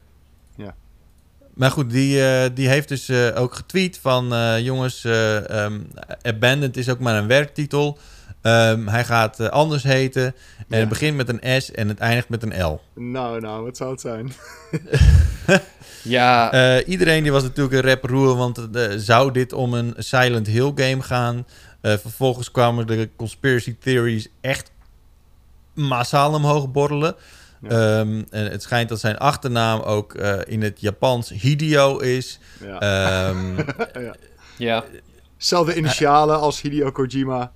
Speaker 1: Maar goed, die, eh, die heeft dus eh, ook getweet van... eh, jongens, eh ehm, Abandoned is ook maar een werktitel. Ehm, hij gaat anders heten. En
Speaker 3: Ja.
Speaker 1: het begint met een S en het eindigt met een L.
Speaker 3: Nou, nou, wat zou het zijn?
Speaker 2: Ja,
Speaker 1: Eh, iedereen die was natuurlijk een rap roer, want zou dit om een Silent Hill game gaan? Eh, vervolgens kwamen de conspiracy theories echt massaal omhoog borrelen.
Speaker 3: Ja.
Speaker 1: Ehm, en het schijnt dat zijn achternaam ook eh, in het Japans Hideo is.
Speaker 3: Ja.
Speaker 1: Ehm,
Speaker 3: ja.
Speaker 2: ja,
Speaker 3: Zelfde initialen als Hideo Kojima.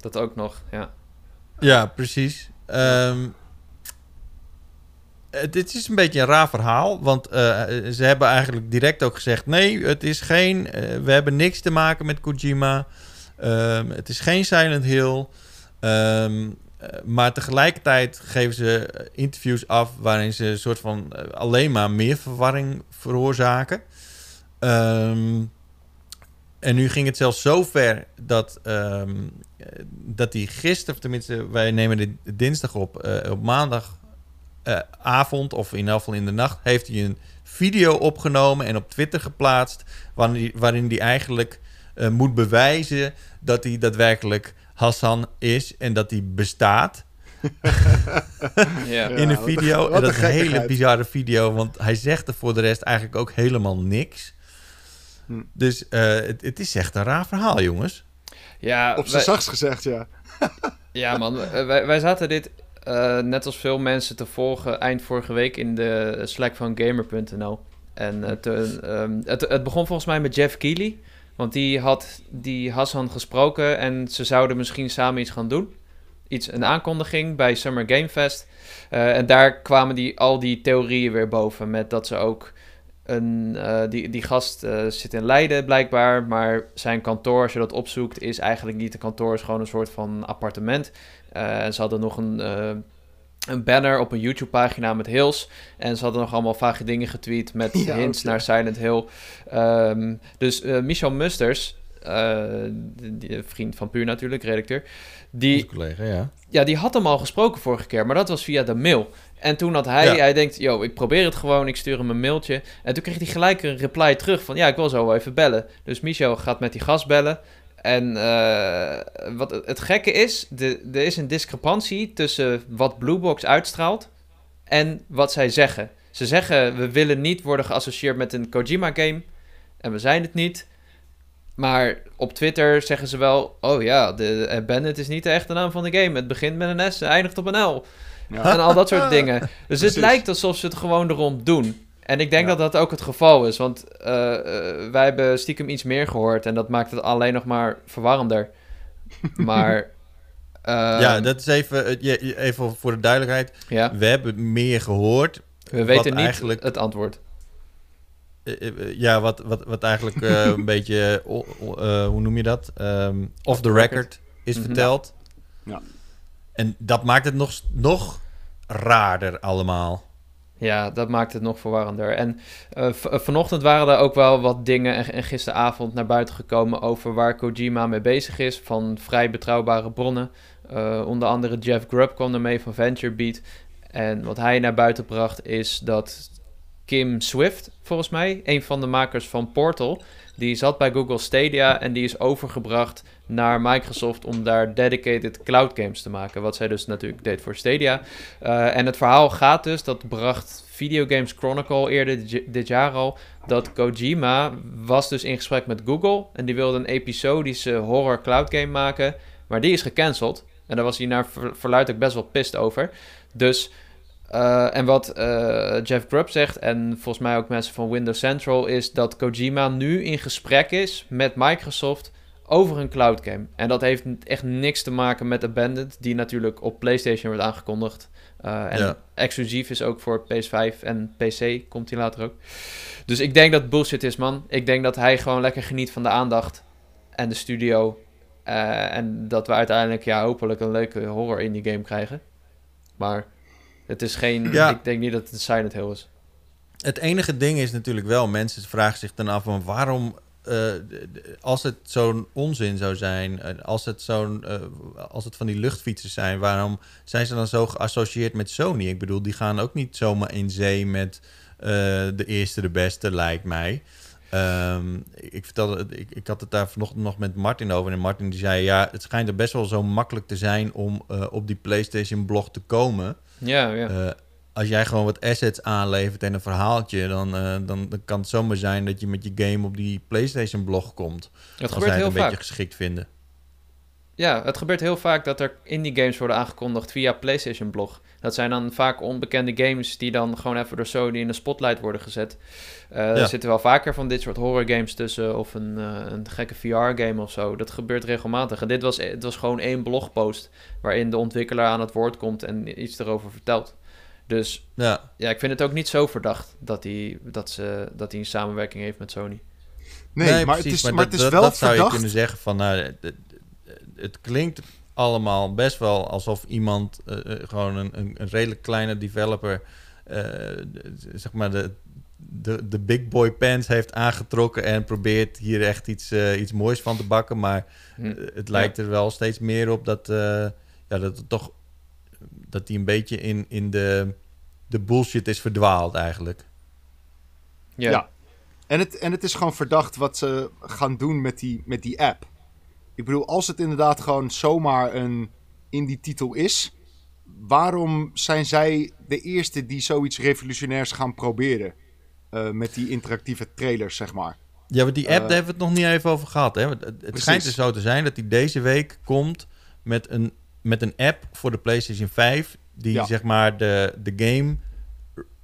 Speaker 2: dat ook nog. Ja.
Speaker 1: ja, precies. Ehm, eh, dit is een beetje een raar verhaal, want eh, ze hebben eigenlijk direct ook gezegd: nee, het is geen, eh, we hebben niks te maken met Kojima. Ehm, het is geen Silent Hill. Ehm, eh, maar tegelijkertijd geven ze eh, interviews af waarin ze een soort van eh, alleen maar meer verwarring veroorzaken. Ehm, en nu ging het zelfs zo ver dat, eh, dat hij gisteren, tenminste, wij nemen dit dinsdag op, eh, op maandag eh, avond of in ieder geval in de nacht, heeft hij een video opgenomen en op Twitter geplaatst, waarin hij, eigenlijk eh, moet bewijzen dat hij daadwerkelijk Hassan is en dat hij bestaat
Speaker 2: Ja.
Speaker 1: in een video.
Speaker 3: een-
Speaker 1: en
Speaker 3: wat
Speaker 1: dat is
Speaker 3: een
Speaker 1: hele bizarre video, want hij zegt er voor de rest eigenlijk ook helemaal niks.
Speaker 3: Hm.
Speaker 1: Dus eh, het, het is echt een raar verhaal, jongens.
Speaker 2: Ja,
Speaker 3: Op zijn
Speaker 2: wij-
Speaker 3: zachtst gezegd, ja.
Speaker 2: Ja, man. eh, Wij, wij zaten dit, eh, net als veel mensen, te volgen eind vorige week in de Slack van Gamer.nl. En het, eh, ehm, het, het begon volgens mij met Jeff Keighley. Want die had die Hassan gesproken en ze zouden misschien samen iets gaan doen. Iets, een aankondiging bij Summer Game Fest. Eh, en daar kwamen die, al die theorieën weer boven. Met dat ze ook een. eh, die, die gast eh, zit in Leiden blijkbaar. Maar zijn kantoor, als je dat opzoekt, is eigenlijk niet een kantoor. is gewoon een soort van appartement. En ze hadden nog een, een banner op een YouTube-pagina met Hills. En ze hadden nog allemaal vage dingen getweet met
Speaker 3: Ja,
Speaker 2: hints naar Silent Hill. Ehm, dus eh, Michel Musters, eh, die, die vriend van Puur natuurlijk, redacteur. Die,
Speaker 1: collega, ja.
Speaker 2: ja, die had hem al gesproken vorige keer, maar dat was via de mail. En toen had hij,
Speaker 1: Ja.
Speaker 2: hij denkt, yo, ik probeer het gewoon, ik stuur hem een mailtje. En toen kreeg hij gelijk een reply terug van, ja, ik wil zo wel even bellen. Dus Michel gaat met die gast bellen. En eh, wat het- gekke is, de, er is een discrepantie tussen wat Bluebox uitstraalt en wat zij zeggen. Ze zeggen, we willen niet worden geassocieerd met een Kojima-game. en we zijn het niet. Maar op Twitter zeggen ze wel: Oh ja, de Bandit is niet de echte naam van de game. Het begint met een S en eindigt op een L. Ja. En al dat soort dingen. Dus het lijkt alsof ze het gewoon erom doen. En ik denk dat dat ook het geval is. Want uh, wij hebben stiekem iets meer gehoord. En dat maakt het alleen nog maar verwarrender. Maar.
Speaker 1: ja, ehm, dat is even, even voor de duidelijkheid. Ja. We hebben meer gehoord.
Speaker 2: We weten niet eigenlijk... het antwoord.
Speaker 1: Eh, eh, ja, wat, wat, wat eigenlijk een beetje, hoe noem je dat? Um, off the record is mhm. verteld. Ja. En dat maakt het nog, nog raarder allemaal.
Speaker 2: Ja, dat maakt het nog verwarrender. En uh, vanochtend waren er ook wel wat dingen en, gisteravond naar buiten gekomen over waar Kojima mee bezig is van vrij betrouwbare bronnen. Uh, onder andere Jeff Grubb kwam ermee van VentureBeat. En wat hij naar buiten bracht is dat Kim Swift, volgens mij, een van de makers van Portal, die zat bij Google Stadia en die is overgebracht naar Microsoft om daar dedicated cloud games te maken. Wat zij dus natuurlijk deed voor Stadia. Uh, en het verhaal gaat dus, dat bracht Video Games Chronicle eerder dit jaar al, dat Kojima was dus in gesprek met Google en die wilde een episodische horror cloud game maken, maar die is gecanceld. En daar was hij naar verluid ook best wel pist over. Dus uh, en wat uh, Jeff Grubb zegt, en volgens mij ook mensen van Windows Central, is dat Kojima nu in gesprek is met Microsoft over een cloud game. En dat heeft echt niks te maken met Abandoned, die natuurlijk op PlayStation wordt aangekondigd. Uh, en exclusief is ook voor PS5 en PC, komt hij later ook. Dus ik denk dat bullshit is, man. Ik denk dat hij gewoon lekker geniet van de aandacht en de studio. en dat we uiteindelijk, ja, hopelijk een leuke horror indie game krijgen. Maar het is geen. Ja. Ik denk niet dat het Silent Hill is.
Speaker 1: Het enige ding is natuurlijk wel, mensen vragen zich dan af van waarom. Uh, als het zo'n onzin zou zijn, als het, zo'n, uh, als het van die luchtfietsers zijn, waarom zijn ze dan zo geassocieerd met Sony? Ik bedoel, die gaan ook niet zomaar in zee met uh, de eerste, de beste, lijkt mij. Um, ik, vertelde, ik, ik had het daar vanochtend nog met Martin over. En Martin die zei: Ja, het schijnt er best wel zo makkelijk te zijn om op die PlayStation-blog te komen.
Speaker 2: Ja, ja.
Speaker 1: Uh, als jij gewoon wat assets aanlevert en een verhaaltje, dan, uh, dan, dan, kan het zomaar zijn dat je met je game op die PlayStation-blog komt. Dat als gebeurt heel het een beetje geschikt vinden.
Speaker 2: Ja, het gebeurt heel vaak dat er indie games worden aangekondigd via PlayStation-blog. Dat zijn dan vaak onbekende games die dan gewoon even door Sony in de spotlight worden gezet. Uh, Er zitten wel vaker van dit soort horror games tussen of een, uh, een gekke VR-game of zo. Dat gebeurt regelmatig. En dit was, het was gewoon één blogpost waarin de ontwikkelaar aan het woord komt en iets erover vertelt. Dus ja, ja ik vind het ook niet zo verdacht dat hij, dat ze, dat hij een samenwerking heeft met Sony.
Speaker 3: Nee, nee maar, precies, het is, maar, het is wel dat
Speaker 1: zou je kunnen zeggen van... Nou, het klinkt allemaal best wel alsof iemand uh, gewoon een, een, een, redelijk kleine developer, uh, zeg maar de, de, de big boy pants heeft aangetrokken en probeert hier echt iets, uh, iets moois van te bakken. Maar hm. het lijkt er wel steeds meer op dat, ja, dat het toch dat die een beetje in, in de, de bullshit is verdwaald eigenlijk.
Speaker 3: Ja. ja. En, het, en het is gewoon verdacht wat ze gaan doen met die, met die app. Ik bedoel, als het inderdaad gewoon zomaar een indie-titel is, waarom zijn zij de eerste die zoiets revolutionairs gaan proberen? Uh, met die interactieve trailers, zeg maar.
Speaker 1: Ja, maar die app, uh, daar hebben we het nog niet even over gehad. Hè? Het, het schijnt dus zo te zijn dat die deze week komt met een, met een app voor de PlayStation 5. Die ja. zeg maar de, de game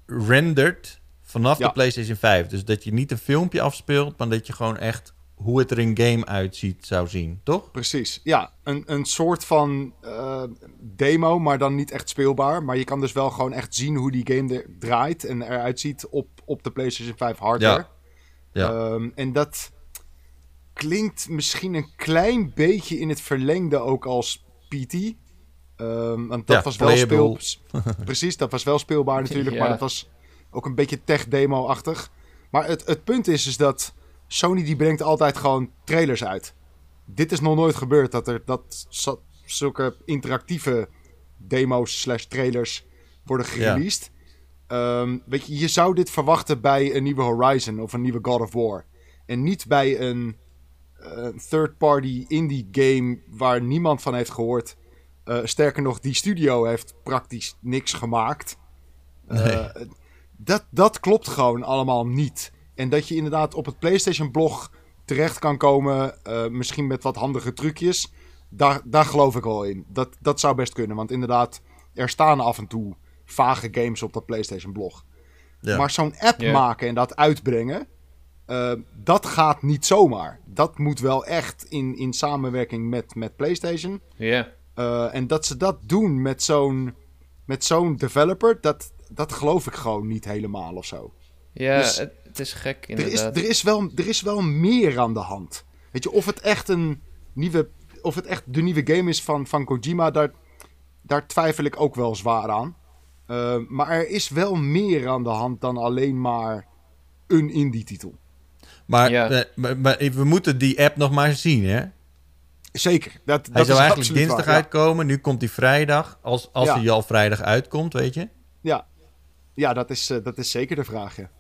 Speaker 1: rendert vanaf ja. de PlayStation 5. Dus dat je niet een filmpje afspeelt, maar dat je gewoon echt hoe het er in game uitziet zou zien, toch?
Speaker 3: Precies, ja. Een, een soort van uh, demo, maar dan niet echt speelbaar. Maar je kan dus wel gewoon echt zien hoe die game er draait en eruit ziet op, op de PlayStation 5 hardware. Ja. ja. Um, en dat klinkt misschien een klein beetje in het verlengde ook als PT. Um, want dat ja, was wel speelbaar. Precies, dat was wel speelbaar natuurlijk, ja. maar dat was ook een beetje tech-demo-achtig. Maar het, het punt is, is dat Sony die brengt altijd gewoon trailers uit. Dit is nog nooit gebeurd dat er dat zulke interactieve demo's slash trailers worden gereleased. Ja. Um, weet je, je zou dit verwachten bij een nieuwe Horizon of een nieuwe God of War. En niet bij een uh, third-party indie game waar niemand van heeft gehoord. Uh, sterker nog, die studio heeft praktisch niks gemaakt. Uh, dat, dat klopt gewoon allemaal niet En dat je inderdaad op het PlayStation-blog terecht kan komen, eh, misschien met wat handige trucjes. Daar, daar geloof ik wel in. Dat, dat zou best kunnen, want inderdaad, er staan af en toe vage games op dat PlayStation-blog.
Speaker 1: Ja.
Speaker 3: Maar zo'n app maken en dat uitbrengen, eh, dat gaat niet zomaar. Dat moet wel echt in, in samenwerking met, met PlayStation.
Speaker 2: Ja.
Speaker 3: Eh, en dat ze dat doen met zo'n, met zo'n developer, dat, dat geloof ik gewoon niet helemaal of zo.
Speaker 2: Ja,
Speaker 3: Dus
Speaker 2: het, het is gek
Speaker 3: Er is,
Speaker 2: inderdaad.
Speaker 3: er, is wel, er is wel meer aan de hand. Weet je, of het echt een nieuwe, of het echt de nieuwe game is van, van Kojima, daar, daar twijfel ik ook wel zwaar aan. Eh, maar er is wel meer aan de hand dan alleen maar een indie-titel.
Speaker 1: Maar,
Speaker 2: Ja.
Speaker 1: eh, maar, maar we moeten die app nog maar zien, hè?
Speaker 3: Zeker. Dat,
Speaker 1: Hij
Speaker 3: dat
Speaker 1: zou
Speaker 3: is
Speaker 1: eigenlijk dinsdag
Speaker 3: waar, ja.
Speaker 1: uitkomen. Nu komt hij vrijdag. Als, als
Speaker 3: Ja.
Speaker 1: hij al vrijdag uitkomt, weet je.
Speaker 3: Ja, ja dat, is, eh, dat is zeker de vraag. Ja.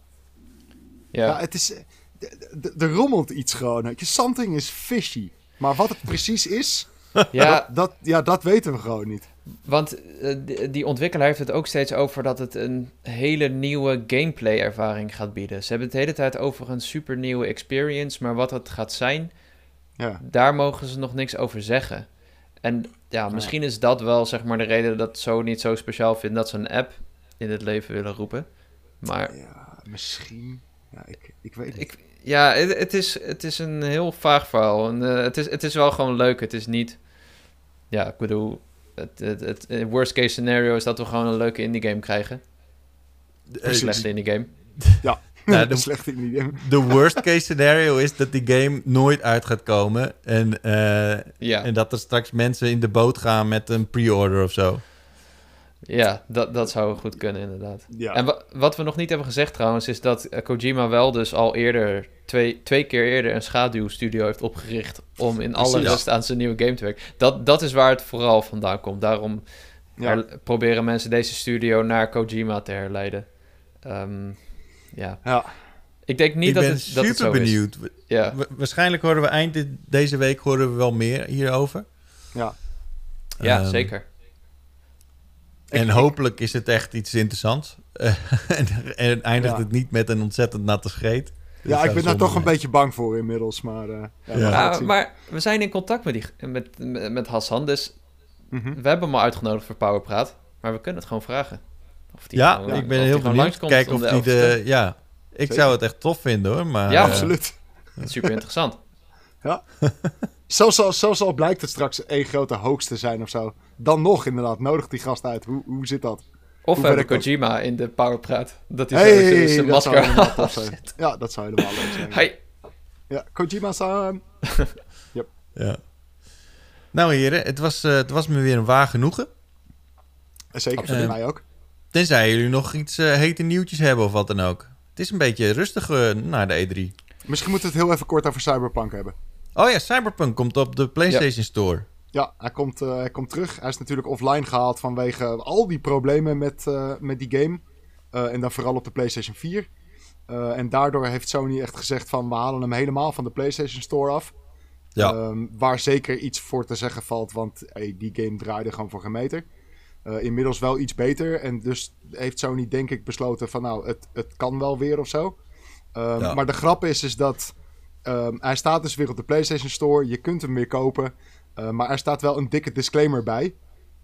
Speaker 2: Ja.
Speaker 3: Ja, het is. eh, Er rommelt iets gewoon. Something is fishy. Maar wat het precies is,
Speaker 2: ja,
Speaker 3: dat, dat, ja, dat weten we gewoon niet.
Speaker 2: Want eh, die, die ontwikkelaar heeft het ook steeds over dat het een hele nieuwe gameplay-ervaring gaat bieden. Ze hebben het de hele tijd over een super nieuwe experience, maar wat het gaat zijn,
Speaker 3: Ja,
Speaker 2: daar mogen ze nog niks over zeggen. En ja, misschien is dat wel zeg maar de reden dat zo niet zo speciaal vindt dat ze een app in het leven willen roepen. Maar
Speaker 3: ja misschien. Ja, ik, ik weet niet.
Speaker 2: ik, ja, het, het is, het is een heel vaag verhaal. En, eh, het, is, het is wel gewoon leuk. Het is niet. Ja, ik bedoel. Het, het, het, het worst case scenario is dat we gewoon een leuke indie game krijgen. Een slechte indie game.
Speaker 3: Ja, dat
Speaker 1: de-
Speaker 3: is slecht idee.
Speaker 1: De worst case scenario is dat die game nooit uit gaat komen. En, eh,
Speaker 2: Ja,
Speaker 1: en dat er straks mensen in de boot gaan met een pre-order of zo.
Speaker 2: Ja dat, dat zou goed kunnen inderdaad.
Speaker 3: Ja.
Speaker 2: En wa- wat we nog niet hebben gezegd trouwens, is dat eh, Kojima wel dus al eerder, twee, twee keer eerder, een schaduwstudio heeft opgericht om in alle rust aan zijn nieuwe game te werken. Dat, dat is waar het vooral vandaan komt. Daarom
Speaker 3: Ja.
Speaker 2: proberen mensen deze studio naar Kojima te herleiden. Ehm, ja.
Speaker 3: Ja.
Speaker 2: Ik denk niet
Speaker 1: ik
Speaker 2: dat
Speaker 1: ben
Speaker 2: het, dat het
Speaker 1: super
Speaker 2: zo is.
Speaker 1: benieuwd.
Speaker 2: Ja.
Speaker 1: Wa- waarschijnlijk horen we eind dit- deze week horen we wel meer hierover.
Speaker 3: Ja.
Speaker 2: ja,
Speaker 1: Ehm,
Speaker 2: zeker.
Speaker 1: En hopelijk is het echt iets interessants. Eh, en, en eindigt
Speaker 3: Ja.
Speaker 1: het niet met een ontzettend natte scheet.
Speaker 3: Ja, ik ben daar toch een beetje bang voor inmiddels. Maar, eh, ja,
Speaker 1: Ja.
Speaker 2: Ja,
Speaker 3: zien.
Speaker 2: maar we zijn in contact met, die, met, met Hassan, dus
Speaker 3: Mhm.
Speaker 2: we hebben hem al uitgenodigd voor Powerpraat. Maar we kunnen het gewoon vragen. Of die
Speaker 1: Ja,
Speaker 2: gewoon-
Speaker 1: ik ben heel benieuwd. Kijken of die de... Ja, ik
Speaker 3: Zeker.
Speaker 1: zou het echt tof vinden hoor. Maar,
Speaker 2: Ja,
Speaker 1: eh,
Speaker 3: Absoluut.
Speaker 2: Super interessant.
Speaker 3: Zelfs al, zelfs al blijkt het straks één grote hoax te zijn of zo. Dan nog inderdaad, nodig die gast uit. Hoe, hoe zit dat?
Speaker 2: Of hebben
Speaker 3: dat?
Speaker 2: Kojima in de Powerpraat. Dat hij
Speaker 3: Hey,
Speaker 2: zo zijn-
Speaker 3: dat zou
Speaker 2: masker afzet.
Speaker 3: Ja, dat zou helemaal leuk zijn.
Speaker 2: Hey.
Speaker 3: Ja, Kojima-san.
Speaker 1: Ja. Nou heren, het was, eh, het was me weer een waar genoegen.
Speaker 3: Zeker,
Speaker 2: Absoluut.
Speaker 3: voor mij ook.
Speaker 1: Tenzij jullie nog iets eh, hete nieuwtjes hebben of wat dan ook. Het is een beetje rustig eh, naar de E3.
Speaker 3: Misschien moeten we het heel even kort over Cyberpunk hebben.
Speaker 1: Oh ja, Cyberpunk komt op de PlayStation Store.
Speaker 3: Ja, hij komt, eh, hij komt terug. Hij is natuurlijk offline gehaald vanwege al die problemen met, eh, met die game. Eh, en dan vooral op de PlayStation 4. Eh, en daardoor heeft Sony echt gezegd van we halen hem helemaal van de PlayStation Store af.
Speaker 1: Ja.
Speaker 3: Ehm, waar zeker iets voor te zeggen valt, want hey, die game draaide gewoon voor geen meter. Inmiddels wel iets beter. En dus heeft Sony denk ik besloten van nou, het, het kan wel weer of zo. Ehm,
Speaker 1: Ja.
Speaker 3: Maar de grap is, is dat ehm, hij staat dus weer op de PlayStation Store. Je kunt hem weer kopen. Eh, maar er staat wel een dikke disclaimer bij.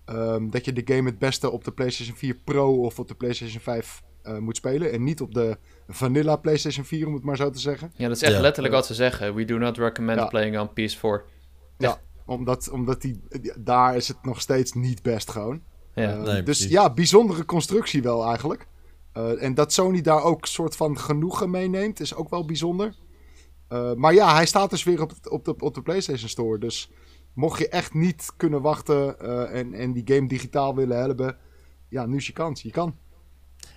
Speaker 3: ehm, dat je de game het beste op de PlayStation 4 Pro of op de PlayStation 5 eh, moet spelen. En niet op de vanilla PlayStation 4, om het maar zo te zeggen.
Speaker 2: Ja, dat is echt
Speaker 1: Ja.
Speaker 2: letterlijk wat ze zeggen. We do not recommend
Speaker 3: Ja.
Speaker 2: playing on PS4.
Speaker 3: Omdat, omdat die, daar is het nog steeds niet best gewoon.
Speaker 2: Ja.
Speaker 1: Nee,
Speaker 3: dus
Speaker 1: precies.
Speaker 3: ja, bijzondere constructie wel eigenlijk. Eh, en dat Sony daar ook soort van genoegen meeneemt, is ook wel bijzonder. Eh, maar ja, hij staat dus weer op, op, de, op de PlayStation Store. Dus mocht je echt niet kunnen wachten eh, en, en die game digitaal willen hebben, ja, nu is je kans. Je kan.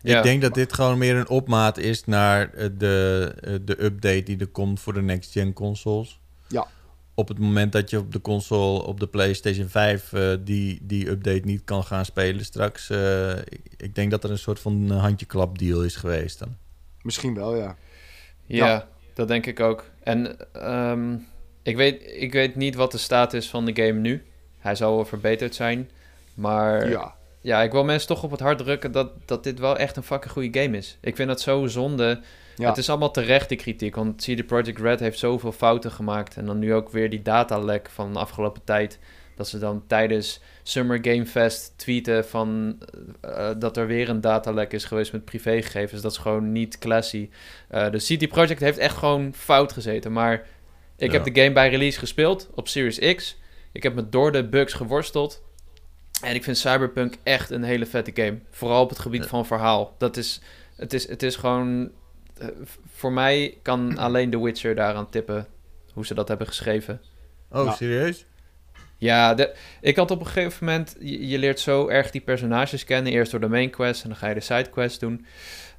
Speaker 2: Ja.
Speaker 1: Ik denk dat dit gewoon meer een opmaat is naar eh, de, de update die er komt voor de next-gen consoles.
Speaker 3: Ja.
Speaker 1: Op het moment dat je op de console, op de PlayStation 5, eh, die, die update niet kan gaan spelen straks. eh, ik, ik denk dat er een soort van handjeklap deal is geweest dan.
Speaker 3: Misschien wel, ja.
Speaker 2: Ja,
Speaker 3: Ja.
Speaker 2: Dat denk ik ook. En ehm, ik, weet, ik weet niet wat de staat is van de game nu. Hij zal wel verbeterd zijn. Maar ja, ja, ik wil mensen toch op het hart drukken dat, dat dit wel echt een fucking goede game is. Ik vind dat zo zonde.
Speaker 3: Ja.
Speaker 2: Het is allemaal terecht, de kritiek. Want CD Projekt Red heeft zoveel fouten gemaakt. En dan nu ook weer die datalek van de afgelopen tijd. Dat ze dan tijdens Summer Game Fest tweeten van eh, dat er weer een datalek is geweest met privégegevens. Dat is gewoon niet classy. Uh, de CD Projekt heeft echt gewoon fout gezeten. Maar ik
Speaker 1: Ja.
Speaker 2: heb de game bij release gespeeld op Series X. Ik heb me door de bugs geworsteld. En ik vind Cyberpunk echt een hele vette game. Vooral op het gebied
Speaker 1: Ja.
Speaker 2: van verhaal. Dat is, het, is, het is gewoon... eh, voor mij kan alleen The Witcher daaraan tippen. Hoe ze dat hebben geschreven.
Speaker 1: Oh,
Speaker 3: Ja.
Speaker 1: serieus?
Speaker 2: Ja, de, ik had op een gegeven moment... Je, je leert zo erg die personages kennen. Eerst door de main quest en dan ga je de side quest doen.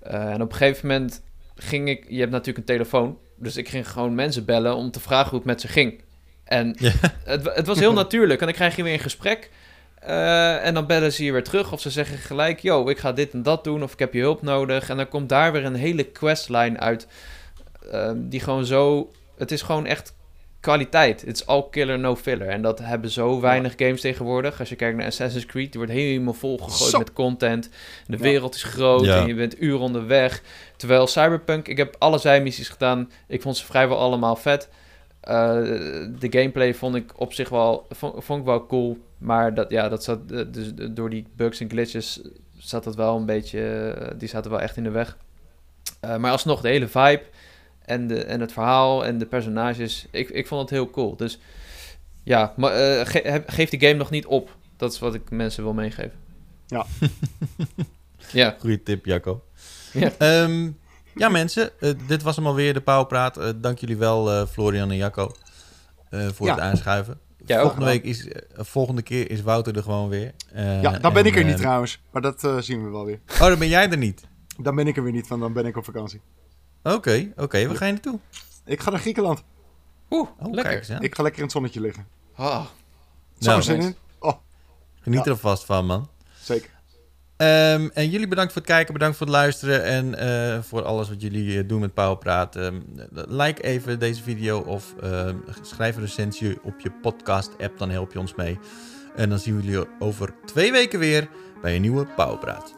Speaker 2: Eh, en op een gegeven moment ging ik... Je hebt natuurlijk een telefoon. Dus ik ging gewoon mensen bellen om te vragen hoe het met ze ging. En
Speaker 1: Ja.
Speaker 2: het, het was heel natuurlijk. En dan krijg je weer een gesprek. eh, en dan bellen ze je weer terug. Of ze zeggen gelijk: Yo, ik ga dit en dat doen. Of ik heb je hulp nodig. En dan komt daar weer een hele questline uit. eh, die gewoon zo. Het is gewoon echt kwaliteit. Het is all killer, no filler. En dat hebben zo weinig games tegenwoordig. Als je kijkt naar Assassin's Creed, die wordt helemaal volgegooid
Speaker 3: Zo.
Speaker 2: met content. De
Speaker 3: Ja.
Speaker 2: wereld is groot
Speaker 1: Ja.
Speaker 2: en je bent uren onderweg. Terwijl Cyberpunk, ik heb alle zijmissies gedaan. Ik vond ze vrijwel allemaal vet. Eh, de gameplay vond ik op zich wel, vond, vond ik wel cool. Maar dat, ja, dat zat, eh, dus door die bugs en glitches zat het wel een beetje, eh, die zaten wel echt in de weg. Eh, maar alsnog, de hele vibe en, de, en het verhaal en de personages, ik, ik vond het heel cool. Dus ja, maar, eh, ge- heb- geef de game nog niet op. Dat is wat ik mensen wil meegeven.
Speaker 3: Ja.
Speaker 2: ja,
Speaker 1: Goeie tip, Jacco.
Speaker 2: Ja.
Speaker 1: Ehm, ja, mensen. eh, dit was hem alweer, de Pauwpraat. Eh dank jullie wel, eh, Florian en Jacco, eh, voor
Speaker 3: Ja.
Speaker 1: het aanschuiven.
Speaker 2: Ook.
Speaker 1: volgende, week is, volgende keer is Wouter er gewoon weer. Eh,
Speaker 3: Ja, dan ben
Speaker 1: en,
Speaker 3: ik er niet trouwens. Maar dat zien we wel weer.
Speaker 1: Oh, dan ben jij er niet.
Speaker 3: Dan ben ik er weer niet, want dan ben ik op vakantie.
Speaker 1: Oké, oké. Waar ga je naartoe?
Speaker 3: Ik ga naar Griekenland.
Speaker 2: Oeh,
Speaker 1: Oh,
Speaker 2: lekker.
Speaker 1: kijk.
Speaker 3: Ik ga lekker in het zonnetje liggen.
Speaker 2: Ah,
Speaker 3: Zo
Speaker 1: Nou,
Speaker 3: zin in. Oh,
Speaker 1: Geniet
Speaker 3: Ja.
Speaker 1: er alvast van, man.
Speaker 3: zeker.
Speaker 1: Ehm, en jullie bedankt voor het kijken, bedankt voor het luisteren en eh, voor alles wat jullie eh, doen met Powerpraat. Ehm, like even deze video of ehm, schrijf een recensie op je podcast-app, dan help je ons mee. En dan zien we jullie over twee weken weer bij een nieuwe Powerpraat.